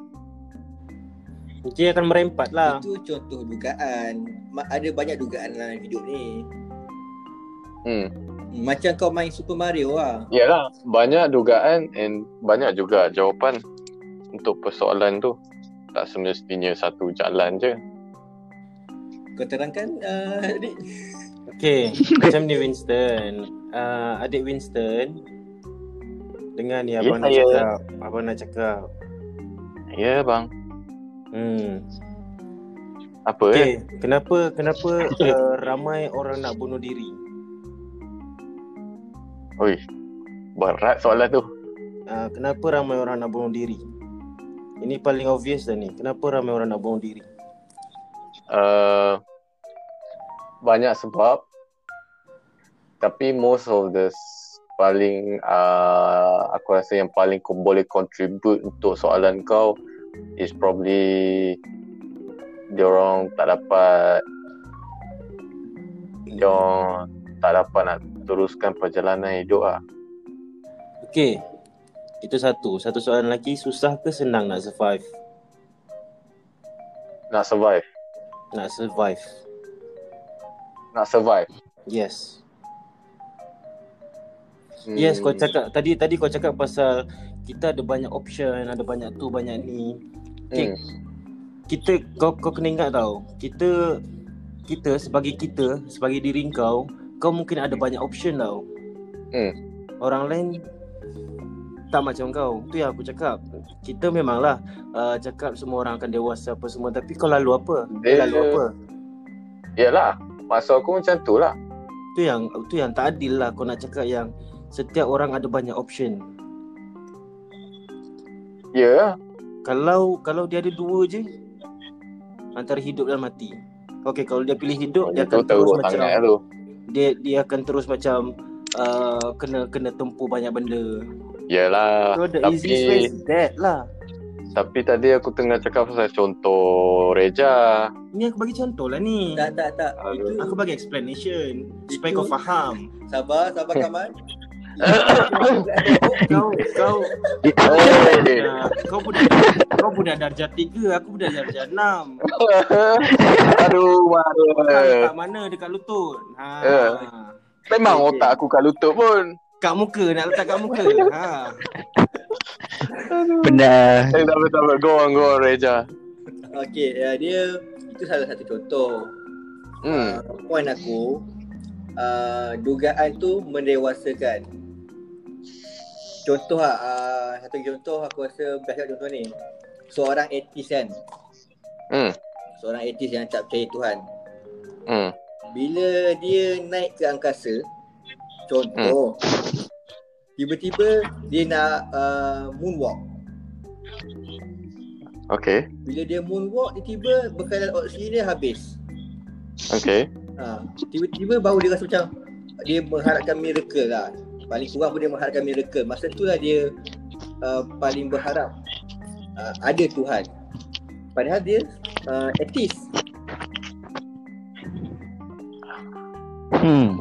Dia akan merempat lah. Itu contoh dugaan. Ada banyak dugaan dalam hidup ni. Hmm. Macam kau main Super Mario lah. Yalah, banyak dugaan and banyak juga jawapan untuk persoalan tu. Tak semestinya satu jalan je. Kau terangkan uh, adik. Okay, macam ni Winston. Uh, adik Winston. Dengar ni Ya, abang nak saya. cakap. Abang nak cakap. Ya bang. Hmm. Apa eh? Okay, kenapa kenapa uh, ramai orang nak bunuh diri? Oi. Berat soalan tu. Uh, kenapa ramai orang nak bunuh diri? Ini paling obvious dah ni. Kenapa ramai orang nak bunuh diri? Uh, banyak sebab. Tapi most of the paling uh, aku rasa yang paling kau boleh contribute untuk soalan kau is probably dia orang tak dapat dia orang tak dapat nak teruskan perjalanan hidup lah. Okay. Itu satu. Satu soalan lagi. Susah ke senang nak survive? Nak survive. Nak survive. Nak survive. Yes. Hmm. Yes, kau cakap tadi tadi kau cakap pasal kita ada banyak option, ada banyak tu, banyak ni. Okay, Hmm. kita kau kau kena ingat tau. Kita kita sebagai kita sebagai diri kau kau mungkin ada banyak option tau. Hmm. Orang lain tak macam kau. Tu yang aku cakap. Kita memanglah uh, cakap semua orang akan dewasa apa semua tapi kau lalu apa? Kau Dia- lalu apa? Yalah, maksud aku macam tu lah. Tu yang tu yang tak adil lah kau nak cakap yang setiap orang ada banyak option. Ya, Kalau kalau dia ada dua je antara hidup dan mati. Okey kalau dia pilih hidup dia tu akan terus macam tu. dia dia akan terus macam uh, kena kena tempuh banyak benda. Yalah, So the easiest way tapi is that lah. tapi tadi aku tengah cakap pasal contoh Reja. Ni aku bagi contoh lah ni. Tak tak tak. Aduh. Itu Aku bagi explanation supaya Itu- kau faham. sabar, sabar Kamal. Kau kau uh, kau budak kau budak darjah 3, aku budak darjah 6. Aduh, Kau mana. dekat lutut? Ha. Eh. Memang Okay, otak aku kat lutut pun. Kat muka nak letak kat muka. Ha. Pernah Eh, tak apa, tak apa. Go on, go on, Reja. Okey, ya, dia itu salah satu contoh. Hmm. Uh, point aku uh, dugaan tu mendewasakan. Contoh lah, uh, satu contoh aku rasa best kat contoh ni. Seorang atheist kan. Hmm. Seorang atheist yang tak percaya Tuhan. Hmm. Bila dia naik ke angkasa, contoh, tiba-tiba dia nak uh, moonwalk. Okay. Bila dia moonwalk, tiba-tiba bekalan oksigen dia habis. Okay. Ha, tiba-tiba baru dia rasa macam dia mengharapkan miracle lah. Paling kurang pun dia mengharapkan miracle. Masa tu lah dia uh, paling berharap uh, ada Tuhan. Padahal dia uh, atheist. Hmm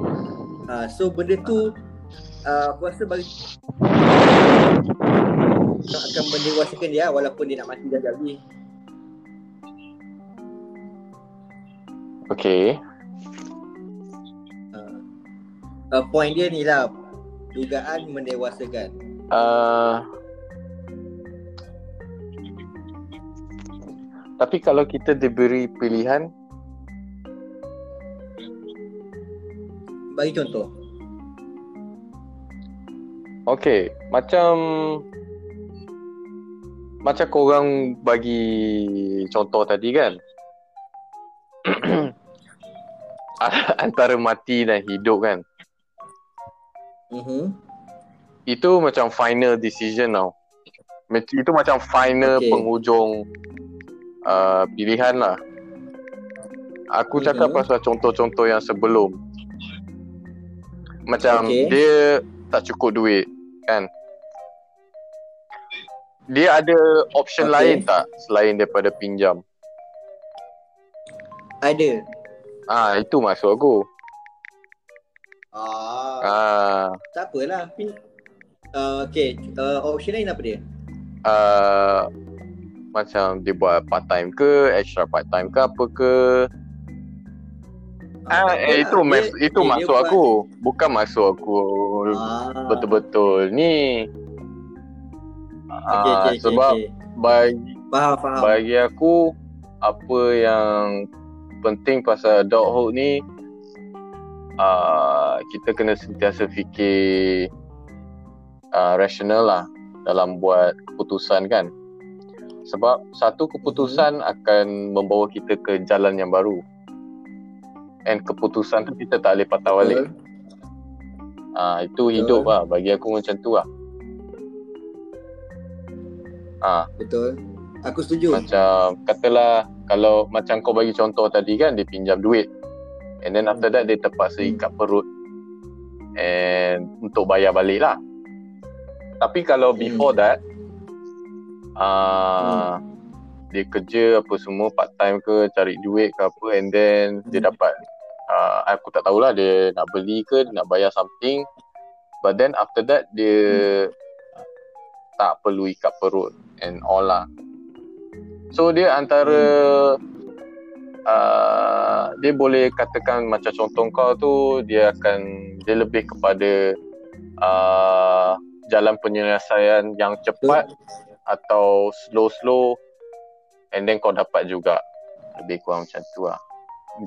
Uh, so benda tu uh, aku rasa bagi akan mendewasakan dia walaupun dia nak mati dah jadi. Okay. Uh, point dia ni lah dugaan mendewasakan. Uh, tapi kalau kita diberi pilihan, Bagi contoh. okay, macam macam korang bagi contoh tadi kan, antara mati dan hidup kan, Mhm. itu macam final decision tau. Itu macam final Okay. penghujung uh, pilihan lah. Aku cakap Mhm. pasal contoh-contoh yang sebelum. Macam Okay. dia tak cukup duit kan. Dia ada option Okay. lain tak selain daripada pinjam? Ada. Ah itu maksud aku. Ah, Ah tak apalah. Pin uh, okay, uh, option lain apa dia? uh, macam dia buat part time ke, extra part time ke apa ke. Ah, tak eh, itu mas, Dia- itu dia maksud buat- aku. Bukan maksud aku Ah. betul-betul ni. Okay, Ah, okay, okay, sebab okay. bagi Faham, faham. bagi aku apa yang penting pasal adulthood ni uh, kita kena sentiasa fikir uh, rasional lah dalam buat keputusan kan? Sebab satu keputusan akan membawa kita ke jalan yang baru. And keputusan tu kita tak boleh patah balik. Ah itu hidup lah. Bagi aku macam tu lah. Ah. Betul. Aku setuju. macam katalah kalau macam kau bagi contoh tadi kan dia pinjam duit and then after that dia terpaksa ikat perut. And untuk bayar balik lah. Tapi kalau before that uh, dia kerja apa semua part time ke cari duit ke apa and then dia dapat uh, aku tak tahulah dia nak beli ke dia nak bayar something. But then after that dia tak perlu ikat perut and all lah. So dia antara uh, dia boleh katakan macam contoh kau tu dia akan dia lebih kepada uh, jalan penyelesaian yang cepat atau slow-slow and then kau dapat juga lebih kurang macam tu lah.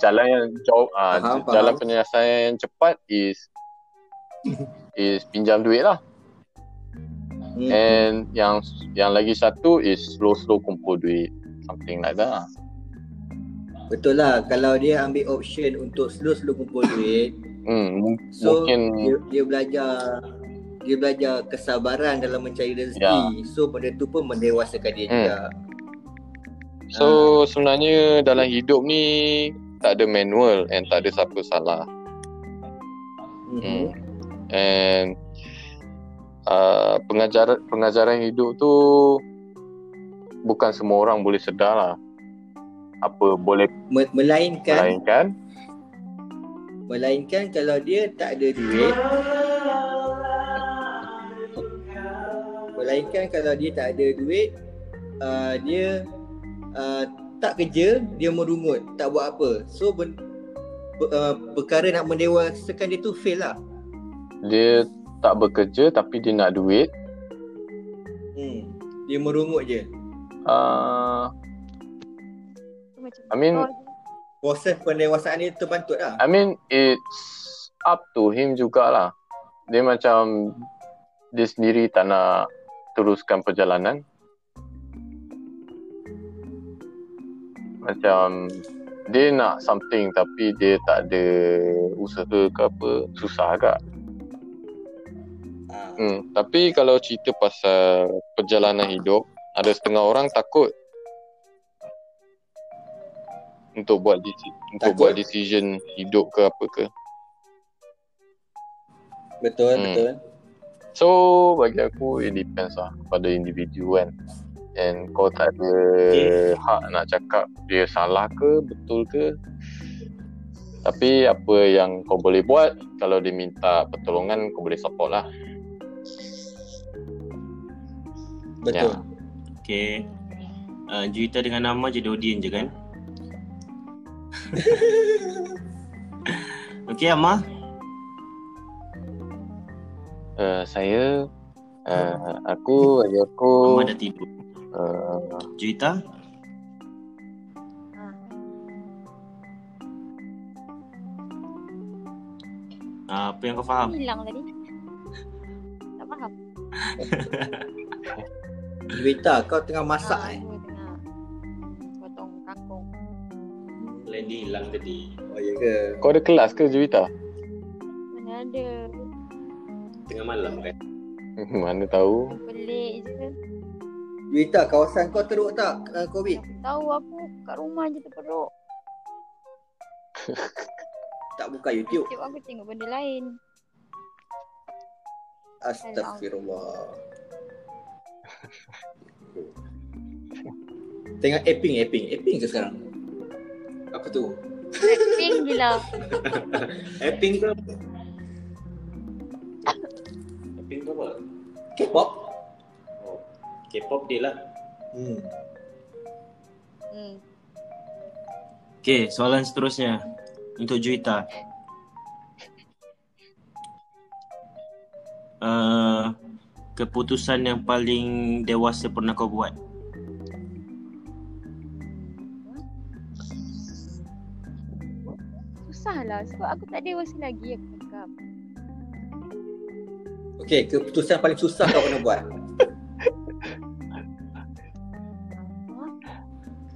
jalan yang jauh ah Faham, jalan faham. penyelesaian yang cepat is is pinjam duit lah. Hmm. And yang yang lagi satu is slow slow kumpul duit something like that. lah. Betul lah kalau dia ambil option untuk slow-slow kumpul duit, Hmm, so mungkin dia, dia belajar dia belajar kesabaran dalam mencari rezeki. So benda tu pun mendewasakan dia Ya. Hmm. juga. So sebenarnya dalam hidup ni tak ada manual and tak ada siapa salah. Hmm. And uh, pengajaran pengajaran hidup tu bukan semua orang boleh sedar lah. Apa boleh Me- melainkan melainkan melainkan kalau dia tak ada duit melainkan kalau dia tak ada duit uh, dia uh, tak kerja dia merungut tak buat apa so ben, ber, uh, perkara nak mendewasakan dia tu fail lah dia tak bekerja tapi dia nak duit. hmm. dia merungut je Uh, I mean proses pendewasaan dia terbantut lah I mean it's up to him jugalah. Dia macam dia sendiri tak nak teruskan perjalanan. Macam dia nak something tapi dia tak ada usaha ke apa, susah agak. Ah. Hmm, tapi kalau cerita pasal perjalanan hidup, ada setengah orang takut untuk buat deci- untuk Takut? buat decision hidup ke apa ke. betul Hmm. betul So bagi aku it depends lah pada individu kan. And kau tak ada hak nak cakap dia salah ke, betul ke. Tapi apa yang kau boleh buat kalau dia minta pertolongan kau boleh support lah. betul Ya. Okay. Uh, Juwita dengan nama jadi audience je kan? okay Amma. Uh, saya uh, aku bagi aku Amma dah tidur. uh. Ah, apa yang kau faham? hilang tadi. Tak faham. Juwita kau tengah masak Ah, eh Dia hilang tadi. oh ya ke kau ada kelas ke Juwita? Mana ada. Tengah malam kan? Mana tahu. Pelik je. Juwita kawasan kau teruk tak uh, covid Tahu aku kat rumah je terperuk. tak buka YouTube Tengok aku tengok benda lain. Astagfirullah. Tengah apping, apping. Apping ke sekarang? Apa tu? Blackpink gila. Apping ke? Apping ke apa? K-pop? Oh, K-pop dia lah. Hmm. Hmm. Okay, soalan seterusnya untuk Juwita. Uh, keputusan yang paling dewasa pernah kau buat? Lah sebab aku tak dewasa lagi aku cakap. Okay, keputusan paling susah kau pernah buat.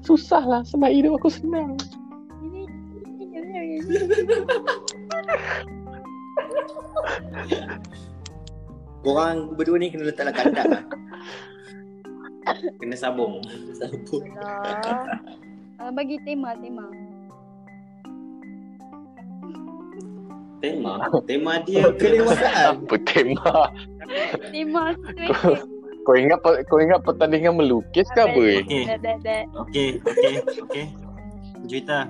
Susah lah sebab hidup aku senang. Ini Korang berdua ni kena letak dalam kandang lah. Kena sabung. Sabun. lah. Uh, bagi tema tema. Tema? Tema dia Kedewasaan. Apa tema? Tema. Kau ingat kau ingat pertandingan melukis ke apa? eh? Okay. That, that, that. Okay, okay, okay. Juwita,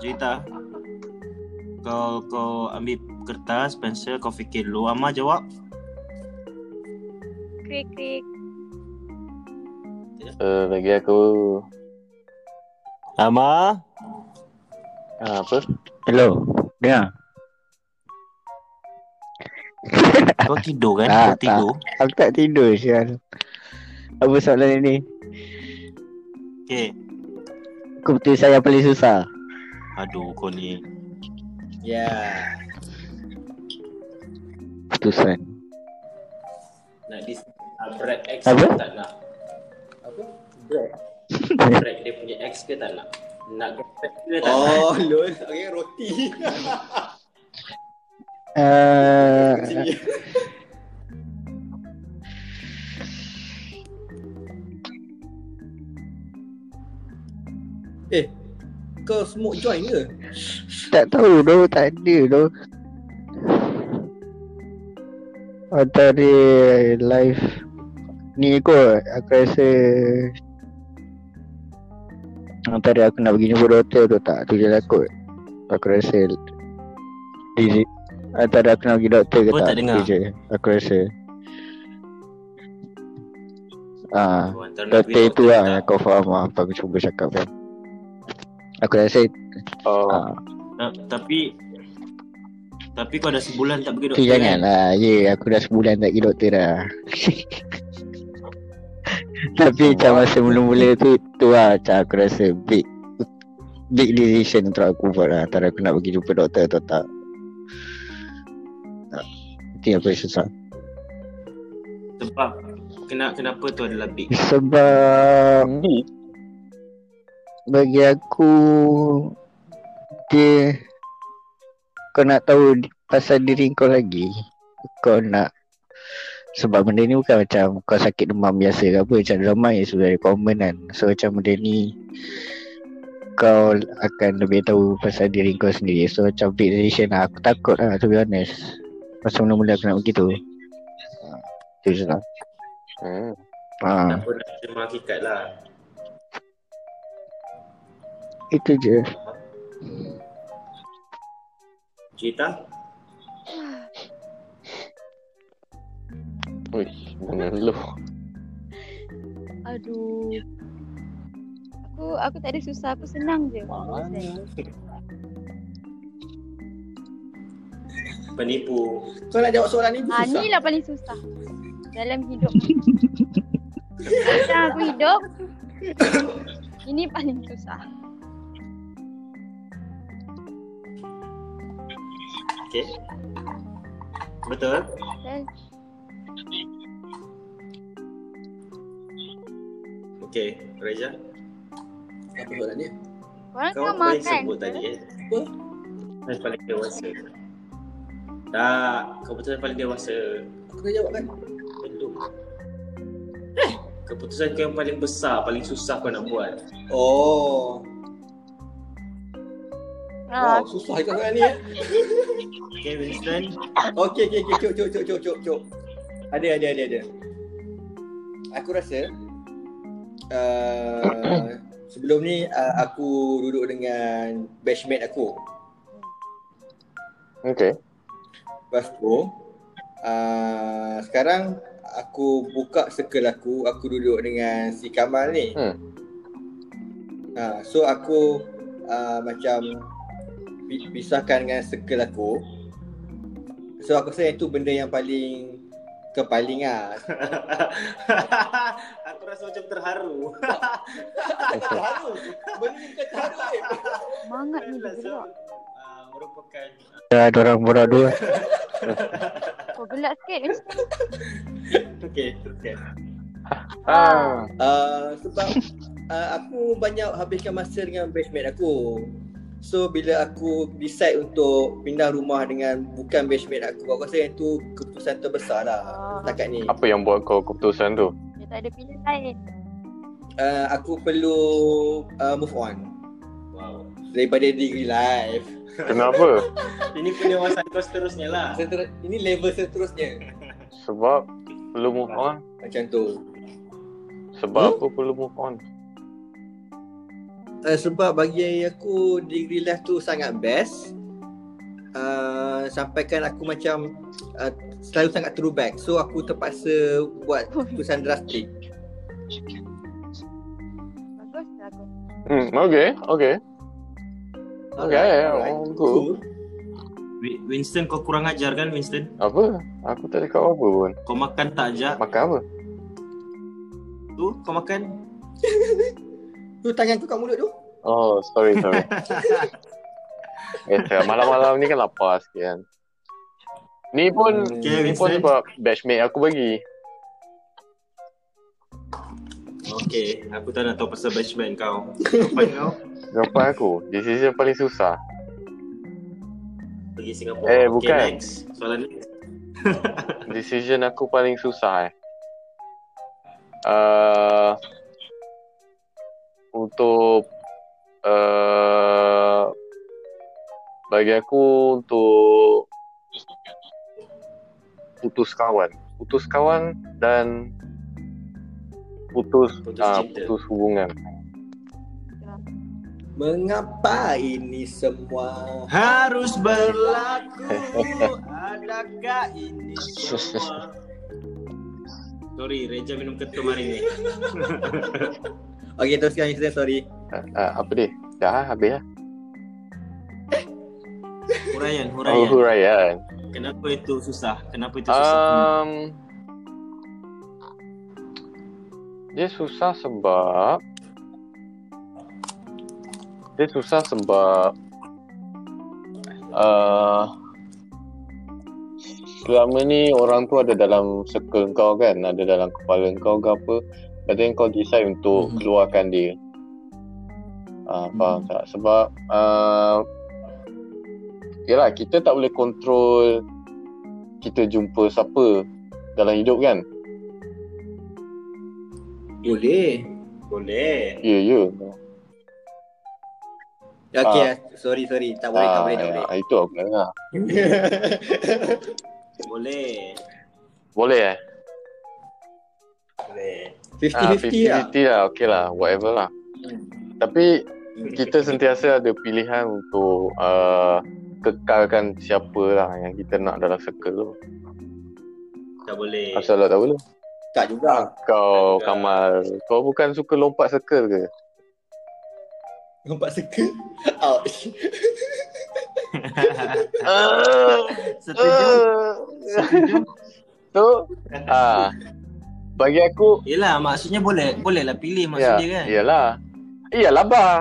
Juwita. Ah. Kau kau ambil kertas, pensel, kau fikir dulu. Amma jawab. Krik krik. Uh, bagi aku Amma. uh, apa? Hello. Dengar. Kau tidur kan? Tak, kau tidur. Aku tak tidur sial. Apa soalan ini? Okay. keputusan yang paling susah. Aduh kau ni. Ya. Keputusan. Nak dis uh, break X Apa? ke tak nak? Apa? Break dia punya X ke tak nak? Nak ke tak? Oh, lol. Okay, roti. Uh, eh, kau smoke joint ke? tak tahu doh, tak ada doh. Antara live ni kot aku rasa antara aku nak pergi jumpa doktor tu tak? Tu je lah kot. Aku rasa di antara aku nak pergi doktor ke Apa tak, tak? dengar? tu je aku rasa. Ah Oh, doktor itu doktor lah yang kau faham lah apa aku cuba cakap kan. Aku rasa Oh, Ta- Tapi tapi kau dah sebulan tak pergi tu doktor kan? janganlah ya aku dah sebulan tak pergi doktor dah Tapi macam masa mula-mula tu Tu lah macam aku rasa big Big decision untuk aku buat lah. Antara aku nak pergi jumpa doktor atau tak. Itu yang paling susah. Sebab kena kenapa tu adalah big. Sebab Bagi aku Dia Kau nak tahu pasal diri kau lagi Kau nak Sebab benda ni bukan macam Kau sakit demam biasa ke apa Macam demam is very common kan. So macam benda ni Kau akan lebih tahu Pasal diri kau sendiri. So macam big decision lah. Aku takut lah to be honest. Masa mula-mula aku nak pergi tu. Ah, Tu je lah. Hmm. Ah, Tak pun nak terima hakikat lah. Itu je. Cerita? Uish, mengeluh. Aduh. Aku aku tak ada susah, aku senang je. Penipu. Kau nak jawab soalan ni pun Ah, susah. ni lah paling susah dalam hidup. Sekarang aku hidup. Ini paling susah. Okay. Betul? Dan Okay, Reza. Apa soalan ni? korang Kau kan apa yang makan. sebut tadi eh? Apa? Yang paling dewasa. Tak, keputusan paling dewasa. Aku dah jawab kan? Belum. Eh, keputusan kau yang paling besar, paling susah kau nak buat. Oh. Ah, Wow, susah ikan soalan ni eh. Okay, Winston. Okey, okey, okey. Cuk, cuk, cuk, cuk, cuk, cuk. Ada, ada, ada, ada. Aku rasa uh, sebelum ni uh, aku duduk dengan batchmate aku. Okay. Lepas tu uh, sekarang aku buka circle aku, aku duduk dengan si Kamal ni. Hmm. Uh, so aku uh, macam pi- pisahkan dengan circle aku. So aku rasa itu benda yang paling kepaling lah. Aku rasa macam terharu. terharu. Benda ni bukan terharu eh. Semangat ni bergerak. Uh, merupakan Ada orang borak dua Kau gelak sikit. Okay, teruskan. Ah. Uh, sebab uh, aku banyak habiskan masa dengan batchmate aku. So bila aku decide untuk pindah rumah dengan bukan batchmate aku, aku rasa yang tu keputusan terbesar lah setakat ni. Apa yang buat kau keputusan tu? Dia tak ada pilihan lain. Uh, aku perlu uh, move on Wow. daripada degree life. Kenapa? Ini pendewasan kau seterusnya lah. Seter- ini level seterusnya. Sebab perlu move on. Macam tu. Sebab apa perlu move on? Uh, sebab bagi aku degree life tu sangat best. Uh, sampaikan aku macam uh, selalu sangat throwback. So aku terpaksa buat keputusan drastik. Bagus bagus. Hmm, okay, okay. Okay, Alright. oh, good. Wi- Winston kau kurang ajar kan Winston? Apa? Aku tak cakap apa pun. Kau makan tak ajak? Makan apa? Tu kau makan? Tu tangan tu kat mulut tu. Oh, sorry, sorry. eh, malam-malam ni kan lapar sikit kan. Ni pun, Okay, ni pun sebab batchmate aku bagi. Okay, aku tak nak tahu pasal batchmate kau. Jawapan kau Jawapan aku, decision paling susah. pergi Singapura. Eh, Okay, bukan. next. Soalan next. Decision aku paling susah eh. Uh, untuk uh, bagi aku untuk putus kawan, putus kawan dan putus Putus cinta. putus hubungan. Mengapa ini semua Harus berlaku. Adakah ini semua? Sorry, Reja minum ketum hari ni. Okey teruskan Islam sorry Uh, uh, apa dia? Dah habis lah. Huraian, Oh, huraian. huraian. Kenapa itu susah? Kenapa itu susah? Um, dia susah sebab dia susah sebab uh, selama ni orang tu ada dalam circle kau kan, ada dalam kepala kau ke apa, but then kau decide untuk Mhm. keluarkan dia. Ah, faham tak? Sebab uh, Yalah, kita tak boleh kontrol kita jumpa siapa dalam hidup kan? Boleh Boleh. Ya, ya. Okey Ah. sorry sorry tak boleh tak Ah, boleh tak ya, boleh Itu aku dengar. Boleh. Boleh eh? Boleh. Ah, 50-50 lah 50-50 lah. Okay lah. Whatever lah. Tapi kita sentiasa ada pilihan untuk uh, kekalkan siapa lah yang kita nak dalam circle tu. Tak boleh. Asal lah tak boleh. Tak juga Kau, juga. Kamal, kau bukan suka lompat circle ke? Nampak suka Ouch Setuju. Setuju. Tu, ah, bagi aku, Yelah, maksudnya boleh. Boleh lah pilih ya, maksud dia kan. iyalah. Iyalah bah.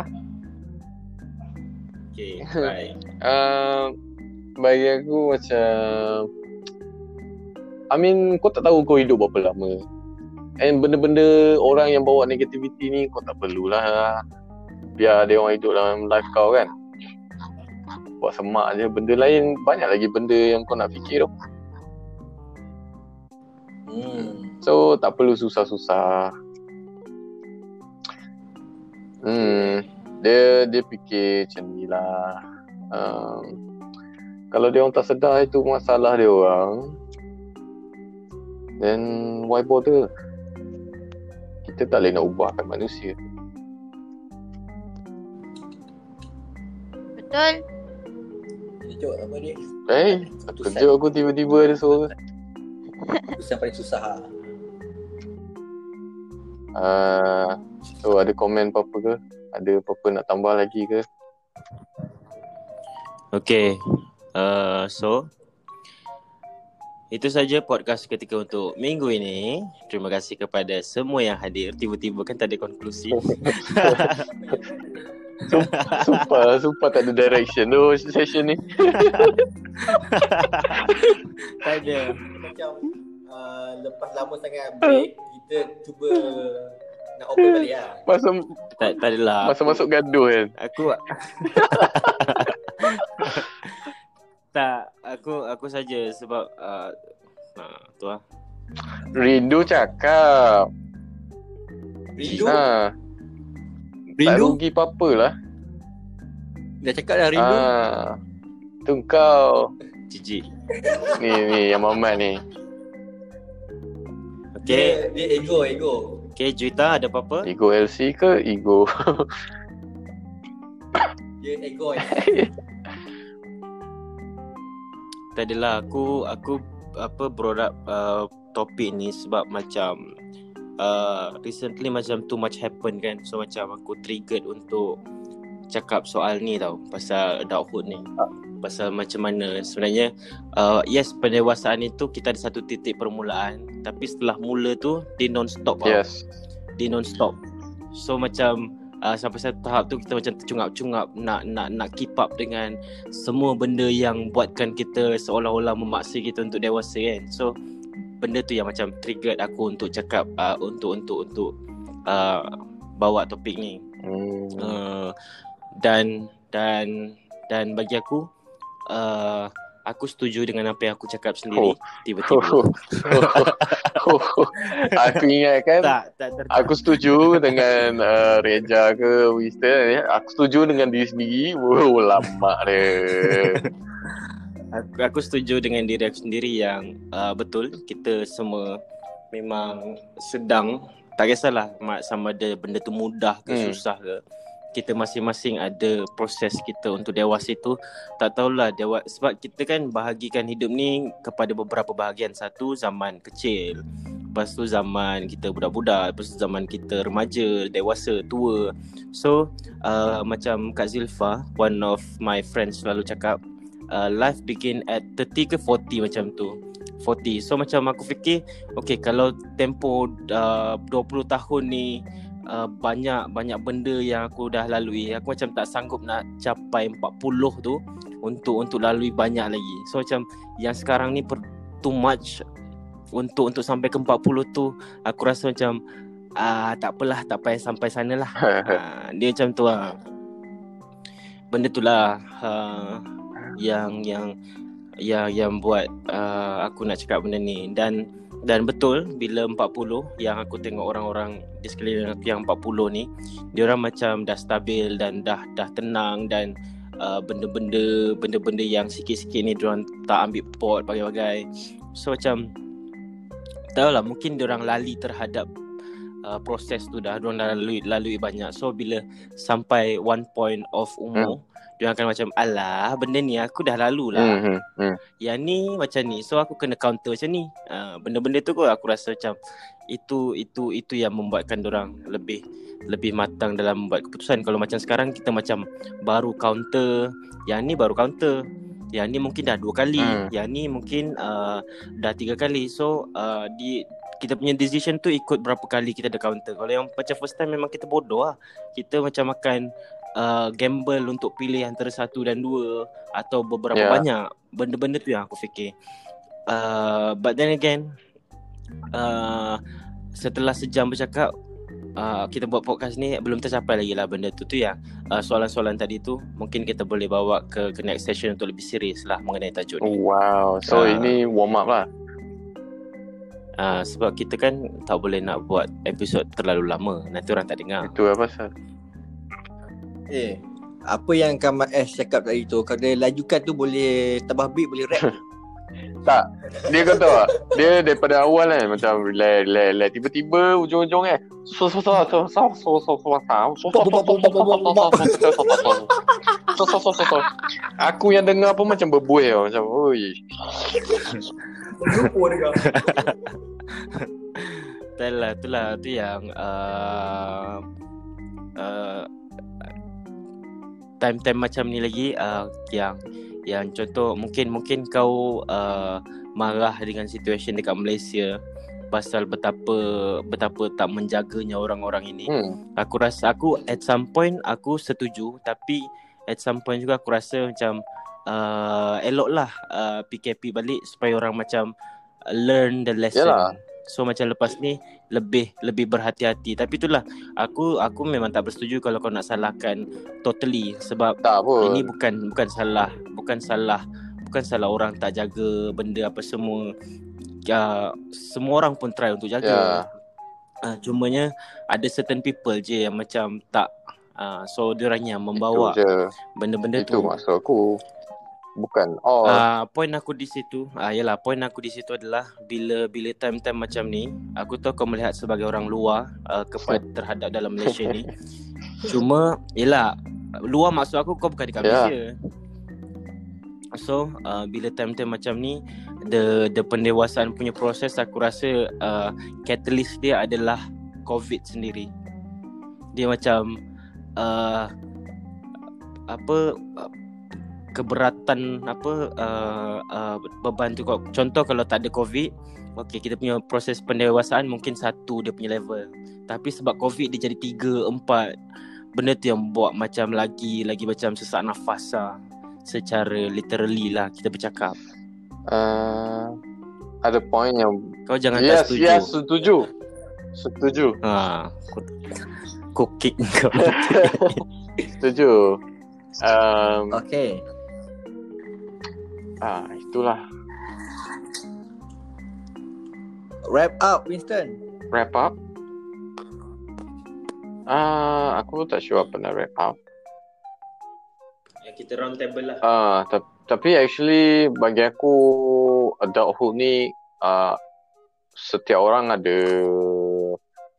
Okay, bye. Uh, bagi aku macam I mean kau tak tahu kau hidup berapa lama And benda-benda orang yang bawa negativity ni kau tak perlulah Biar dia orang hidup dalam life kau kan Buat semak je Benda lain banyak lagi benda yang kau nak fikir tu hmm. So tak perlu susah-susah. Hmm Dia dia fikir macam ni lah. Um, Kalau dia orang tak sedar itu masalah dia orang Then why bother? Kita tak boleh nak ubahkan manusia. Betul? Kejut apa ni Eh Kejut aku tiba-tiba ada suara. Susah paling susah lah uh, So ada komen apa-apa ke Ada apa-apa nak tambah lagi ke Okay. Uh, so itu saja podcast ketika untuk minggu ini. Terima kasih kepada semua yang hadir. Tiba-tiba kan tak ada konklusi. Sumpah Sumpah tak ada direction tu session ni tak ada. Macam uh, Lepas lama sangat break Kita cuba Nak open balik lah. Masa Tak, tak adalah. Masa masuk gaduh kan? Aku Tak, aku aku saja sebab uh, uh, tu lah. Rindu cakap. Rindu? Ha, Tak Rindu? rugi apa-apa lah. Dah cakap dah rindu? Ha, Tu kau. Jijik. Ni ni yang Mamat ni Okay. Dia, dia ego ego Okay, Juita ada apa-apa? Ego LC ke Ego Dia ego. Tak adalah aku aku apa brought up uh, topik ni sebab macam uh, recently macam too much happen kan. So macam aku triggered untuk cakap soal ni tau pasal adulthood ni. Pasal macam mana sebenarnya uh, yes pendewasaan itu kita ada satu titik permulaan tapi setelah mula tu dia non stop Yes dia non stop. So macam uh, sampai satu tahap tu kita macam tercungap-cungap nak nak nak keep up dengan semua benda yang buatkan kita seolah-olah memaksa kita untuk dewasa kan. So benda tu yang macam trigger aku untuk cakap uh, untuk untuk untuk uh, bawa topik ni. Hmm. Uh, dan dan dan bagi aku uh, aku setuju dengan apa yang aku cakap sendiri Oh. tiba-tiba. aku ingatkan tak tak ter- aku setuju dengan uh, Reja ke Winston ya. Aku setuju dengan diri sendiri. Wow, lama dia. Aku, aku setuju dengan diri aku sendiri yang uh, betul kita semua memang sedang tak kisahlah sama ada benda tu mudah ke Hmm. susah ke kita masing-masing ada proses kita untuk dewasa itu. Tak tahulah dewa sebab kita kan bahagikan hidup ni kepada beberapa bahagian. Satu zaman kecil. Lepas tu zaman kita budak-budak lepas tu zaman kita remaja dewasa tua. So uh, macam Kak Zilfa one of my friends selalu cakap uh, life begin at 30 ke 40 macam tu. 40 so macam aku fikir okay kalau tempoh uh, 20 tahun ni uh, banyak banyak benda yang aku dah lalui. Aku macam tak sanggup nak capai 40 tu untuk untuk lalui banyak lagi. So macam yang sekarang ni per, too much untuk untuk sampai ke 40 tu aku rasa macam ah tak apalah tak payah sampai sana lah. Ah, dia macam tu lah benda tu lah uh, yang yang yang yang buat uh, aku nak cakap benda ni. Dan dan betul bila 40 yang aku tengok orang-orang di sekeliling aku yang 40 ni dia orang macam dah stabil dan dah dah tenang dan uh, benda-benda benda-benda yang sikit-sikit ni dia orang tak ambil pot bagai-bagai. So macam tak tahu lah mungkin dia orang lali terhadap uh, proses tu dah. Dia orang dah lalui, lalui banyak. So bila sampai one point of umur hmm. Dia akan macam alah benda ni aku dah lalu lah. Hmm, hmm, hmm. yang ni macam ni so aku kena counter macam ni. Uh, benda-benda tu kot aku rasa macam itu itu itu yang membuatkan orang lebih lebih matang dalam membuat keputusan. Kalau macam sekarang kita macam baru counter yang ni baru counter. Yang ni mungkin dah dua kali. Hmm. yang ni mungkin uh, dah tiga kali. So uh, di kita punya decision tu ikut berapa kali kita ada counter. Kalau yang macam first time memang kita bodoh lah. Kita macam akan uh, gamble untuk pilih antara satu dan dua atau beberapa Yeah. banyak benda-benda tu yang aku fikir uh, but then again uh, setelah sejam bercakap uh, kita buat podcast ni belum tercapai lagi lah benda tu tu yang uh, soalan-soalan tadi tu mungkin kita boleh bawa ke, ke next session untuk lebih serius lah mengenai tajuk ni Wow. So Ah. ini warm up lah. uh, sebab kita kan tak boleh nak buat episod terlalu lama nanti orang tak dengar Itu apa pasal? Eh, apa yang Kamal S cakap tadi tu, kalau dia lajukan tu boleh tambah beat, boleh rap. Tak. Dia kata tak? Dia daripada awal kan macam relax relax relax tiba-tiba ujung-ujung kan. So so so so so so so so so so so so so so so Aku yang dengar pun macam berbuih tau macam oi. Lupa dia. Itulah, itulah tu yang uh, uh, time-time macam ni lagi uh, yang yang contoh mungkin mungkin kau uh, marah dengan situasi dekat Malaysia pasal betapa betapa tak menjaganya orang-orang ini. Hmm. Aku rasa aku at some point aku setuju tapi at some point juga aku rasa macam uh, eloklah uh, PKP balik supaya orang macam learn the lesson. Yalah. So macam lepas ni lebih lebih berhati-hati. Tapi itulah aku aku memang tak bersetuju kalau kau nak salahkan totally sebab Tak ini bukan bukan salah bukan salah bukan salah orang tak jaga benda apa semua. Ya, semua orang pun try untuk Ya. jaga. Uh, cumanya ada certain people je yang macam tak uh, so diorang yang membawa Itu benda-benda Itu tu. maksud aku. Bukan all. Ah, point aku di situ, ah yalah point aku di situ adalah bila bila time-time macam ni, aku tahu kau melihat sebagai orang luar uh, kepada terhadap dalam Malaysia ni. Cuma yalah luar maksud aku kau bukan dekat Ya. Malaysia. So, uh, bila time-time macam ni the the pendewasaan punya proses aku rasa uh, catalyst dia adalah COVID sendiri. Dia macam uh, apa uh, keberatan apa uh, uh, beban tu kau- contoh kalau tak ada covid okey kita punya proses pendewasaan mungkin satu dia punya level tapi sebab covid dia jadi tiga empat benda tu yang buat macam lagi lagi macam sesak nafas lah secara literally lah kita bercakap. Uh, ada point yang Kau jangan yes, tak setuju. yes, setuju. Setuju. Ha, kau kick kau. setuju. Um, Okay. Ah, itulah Wrap up Winston. wrap up. Ah, aku tak sure apa nak wrap up. Yang kita round table lah. Ah, ta- tapi actually bagi aku adulthood ni ah, setiap orang ada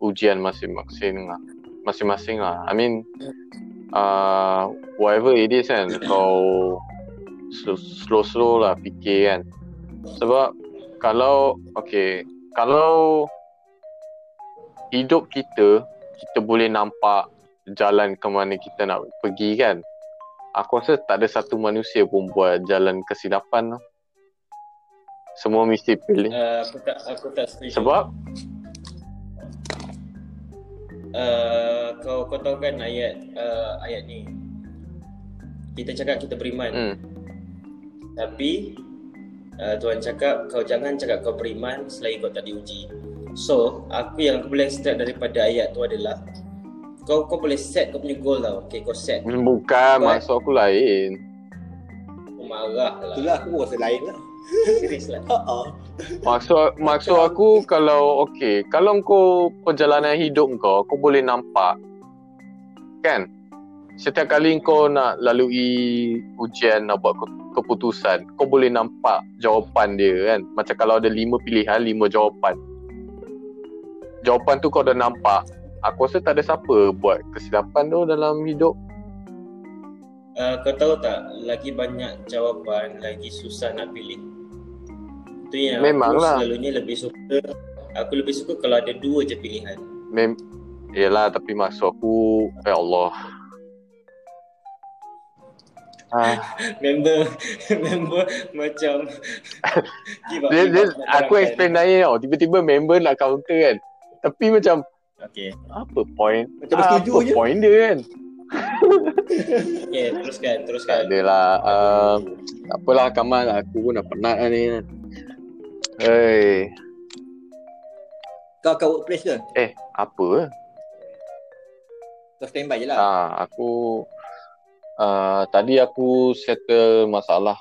ujian masing-masing lah. Masing-masing lah. I mean uh, whatever it is kan kau slow-slow lah fikir kan. Sebab kalau okay kalau hidup kita kita boleh nampak jalan ke mana kita nak pergi kan aku rasa tak ada satu manusia pun buat jalan kesilapan tu. Semua mesti pilih. Uh, aku tak aku tak setuju. Sebab uh, kau kau tahu kan ayat uh, ayat ni. Kita cakap kita beriman. hmm, Tapi uh, Tuhan cakap kau jangan cakap kau beriman selagi kau tak diuji. So, aku yang aku boleh extract daripada ayat tu adalah kau kau boleh set kau punya goal tau. Okay, kau set. bukan But- maksud aku lain. Kau marah lah. Itulah aku rasa lain lah. Serius lah. Ha Maksud maksud aku kalau okey, kalau kau perjalanan hidup kau, kau boleh nampak kan? Setiap kali kau nak lalui ujian nak buat ke- keputusan, kau boleh nampak jawapan dia kan. Macam kalau ada lima pilihan, lima jawapan. Jawapan tu kau dah nampak. Aku rasa tak ada siapa buat kesilapan tu dalam hidup. Uh, kau tahu tak lagi banyak jawapan lagi susah nak pilih. Itu yang Memanglah. aku selalunya lebih suka aku lebih suka kalau ada dua je pilihan. Mem Yelah tapi maksud aku Ya Allah ah, member member macam give up, dia, give dia, Aku explain lain tau Tiba-tiba member nak counter kan Tapi macam Okay. Apa point Macam Apa je. point dia kan Okay, teruskan, Tak teruskan. adalah uh, Tak apalah Kamal Aku pun dah penat lah ni kan Hei Kau kat workplace ke? Eh apa Kau standby je lah. ah, Aku uh, Tadi aku settle masalah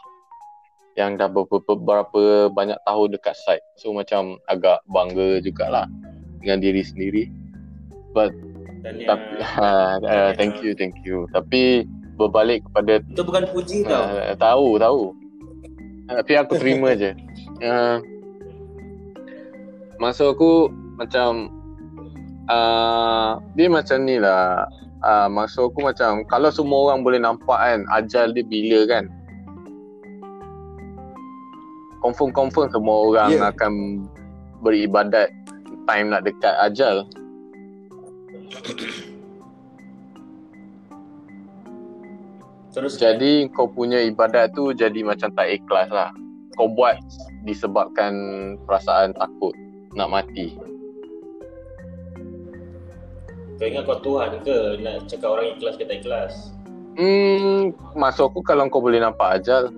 Yang dah beberapa, beberapa banyak tahun dekat site So macam agak bangga jugalah Dengan diri sendiri But tapi, uh, uh, Thank you, thank you Tapi berbalik kepada Itu bukan puji tau. Uh, tahu, tahu. Tapi aku terima je. Uh, maksud aku macam uh, dia macam ni lah. Uh, maksud aku macam kalau semua orang boleh nampak kan ajal dia bila kan. Confirm-confirm semua orang Yeah. akan beribadat time nak dekat ajal. Terus Jadi kau punya ibadat tu jadi macam tak ikhlas lah. Kau buat disebabkan perasaan takut nak mati. Kau ingat kau Tuhan ke nak cakap orang ikhlas ke tak ikhlas? Hmm, maksud aku kalau kau boleh nampak ajal,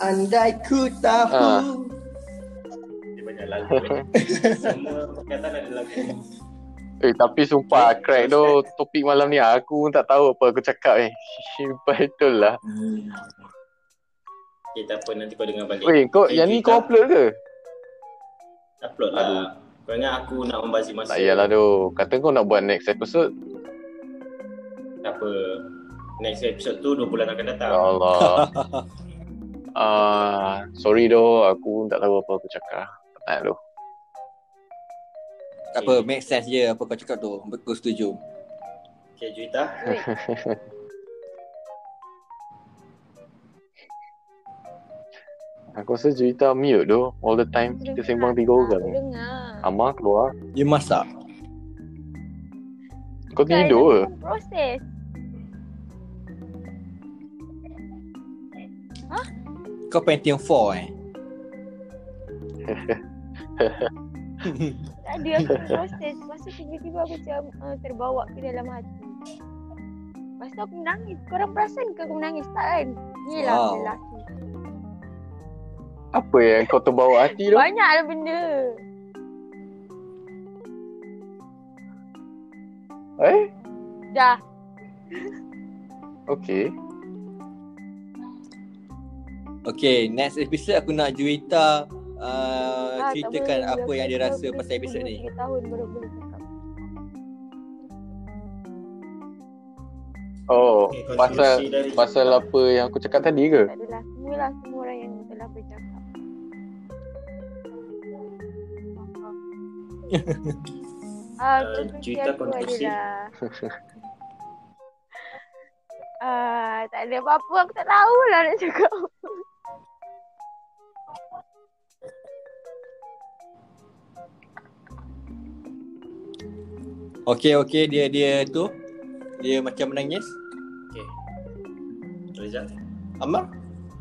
Andai ku tahu. Ah. Dia banyak lagu. eh. Semua perkataan ada lagu. eh tapi sumpah crack tu topik malam ni aku pun tak tahu apa aku cakap eh. Betul lah. Okay, tak apa nanti kau dengar balik. Weh, kau Okay, yang ni kau upload ke? Upload lah. Kau ingat aku nak membazir masa? Tak yalah tu. Kata kau nak buat next episode. Tak apa. Next episode tu 2 bulan akan datang. Ya Allah. Ah, sorry doh, aku tak tahu apa aku cakap. Tak tu. Tak apa, make sense je apa kau cakap tu. Aku setuju. Okay, Juita. Aku rasa cerita mute tu all the time. Kita sembang tiga orang. Dengar. Amar keluar. Dia masak. Kau tidur ke? Proses. Kau Pentium 4 eh? Tak ada aku proses. Lepas tu tiba-tiba aku macam uh, terbawa ke dalam hati. Lepas tu aku menangis. Korang perasan ke aku menangis tak kan? Yelah Wow. wow. lelaki. Apa yang kau terbawa hati tu? Banyaklah benda. Eh? Dah. Okay. Okay, next episode aku nak Juwita uh, Ah, tak ceritakan apa yang dia rasa pasal episod tunggu ni. tahun baru Oh, Okay, pasal pasal apa yang aku cakap tadi ke? Tak adalah. Semualah semua orang yang telah bercakap. Ah, Uh, cerita konklusi. adalah Ah, tak ada apa-apa aku tak tahu lah nak cakap. Okay, okay, dia dia tu dia macam menangis. Rizal. Amar?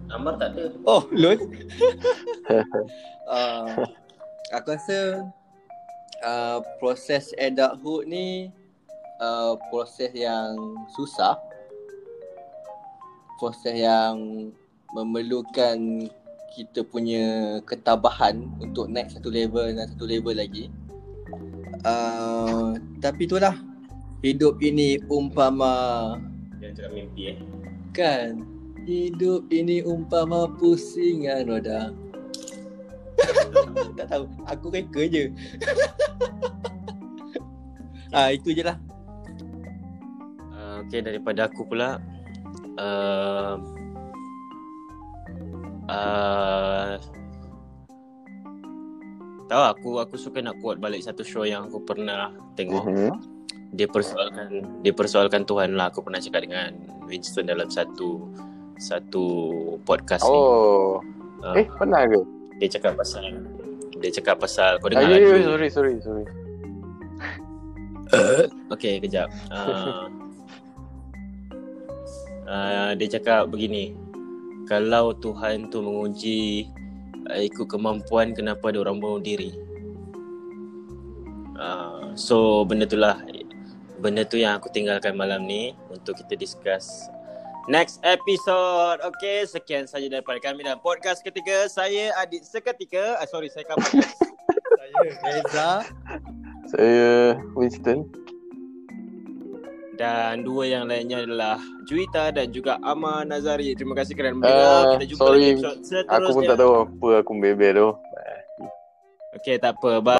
Amar tak ada. Oh, lol. uh, aku rasa uh, proses adulthood ni uh, proses yang susah. Proses yang memerlukan kita punya ketabahan untuk naik satu level dan satu level lagi. Uh, tapi itulah hidup ini umpama Jangan cakap mimpi eh. Kan? Hidup ini umpama pusingan roda. Tak tahu. Aku reka je. Ah Itu je lah. Uh, okay daripada aku pula uh, uh, Tahu aku aku suka nak quote balik satu show yang aku pernah tengok. Mhm. Dia persoalkan dia persoalkan Tuhan lah. Aku pernah cakap dengan Winston dalam satu satu podcast ni. Oh. Uh, Eh, pernah ke? Dia cakap pasal dia cakap pasal kau Ah, dengar ya, lagu. ya, sorry, sorry, sorry. Okay, kejap. Uh, uh, dia cakap begini. Kalau Tuhan tu menguji uh, ikut kemampuan, kenapa ada orang bunuh diri? Uh, so, benda tu lah. Benda tu yang aku tinggalkan malam ni untuk kita discuss next episode. Okay, sekian saja daripada kami dalam podcast ketiga. Saya Adit Seketika. Uh, sorry, saya kapan? saya Reza. Saya Winston. Dan dua yang lainnya adalah Juwita dan juga Amar Nazari. Terima kasih kerana Uh, mendengar. Kita jumpa lagi sorry, episode seterusnya. aku pun tak tahu apa aku bebel tu. Okay, tak apa. Bye.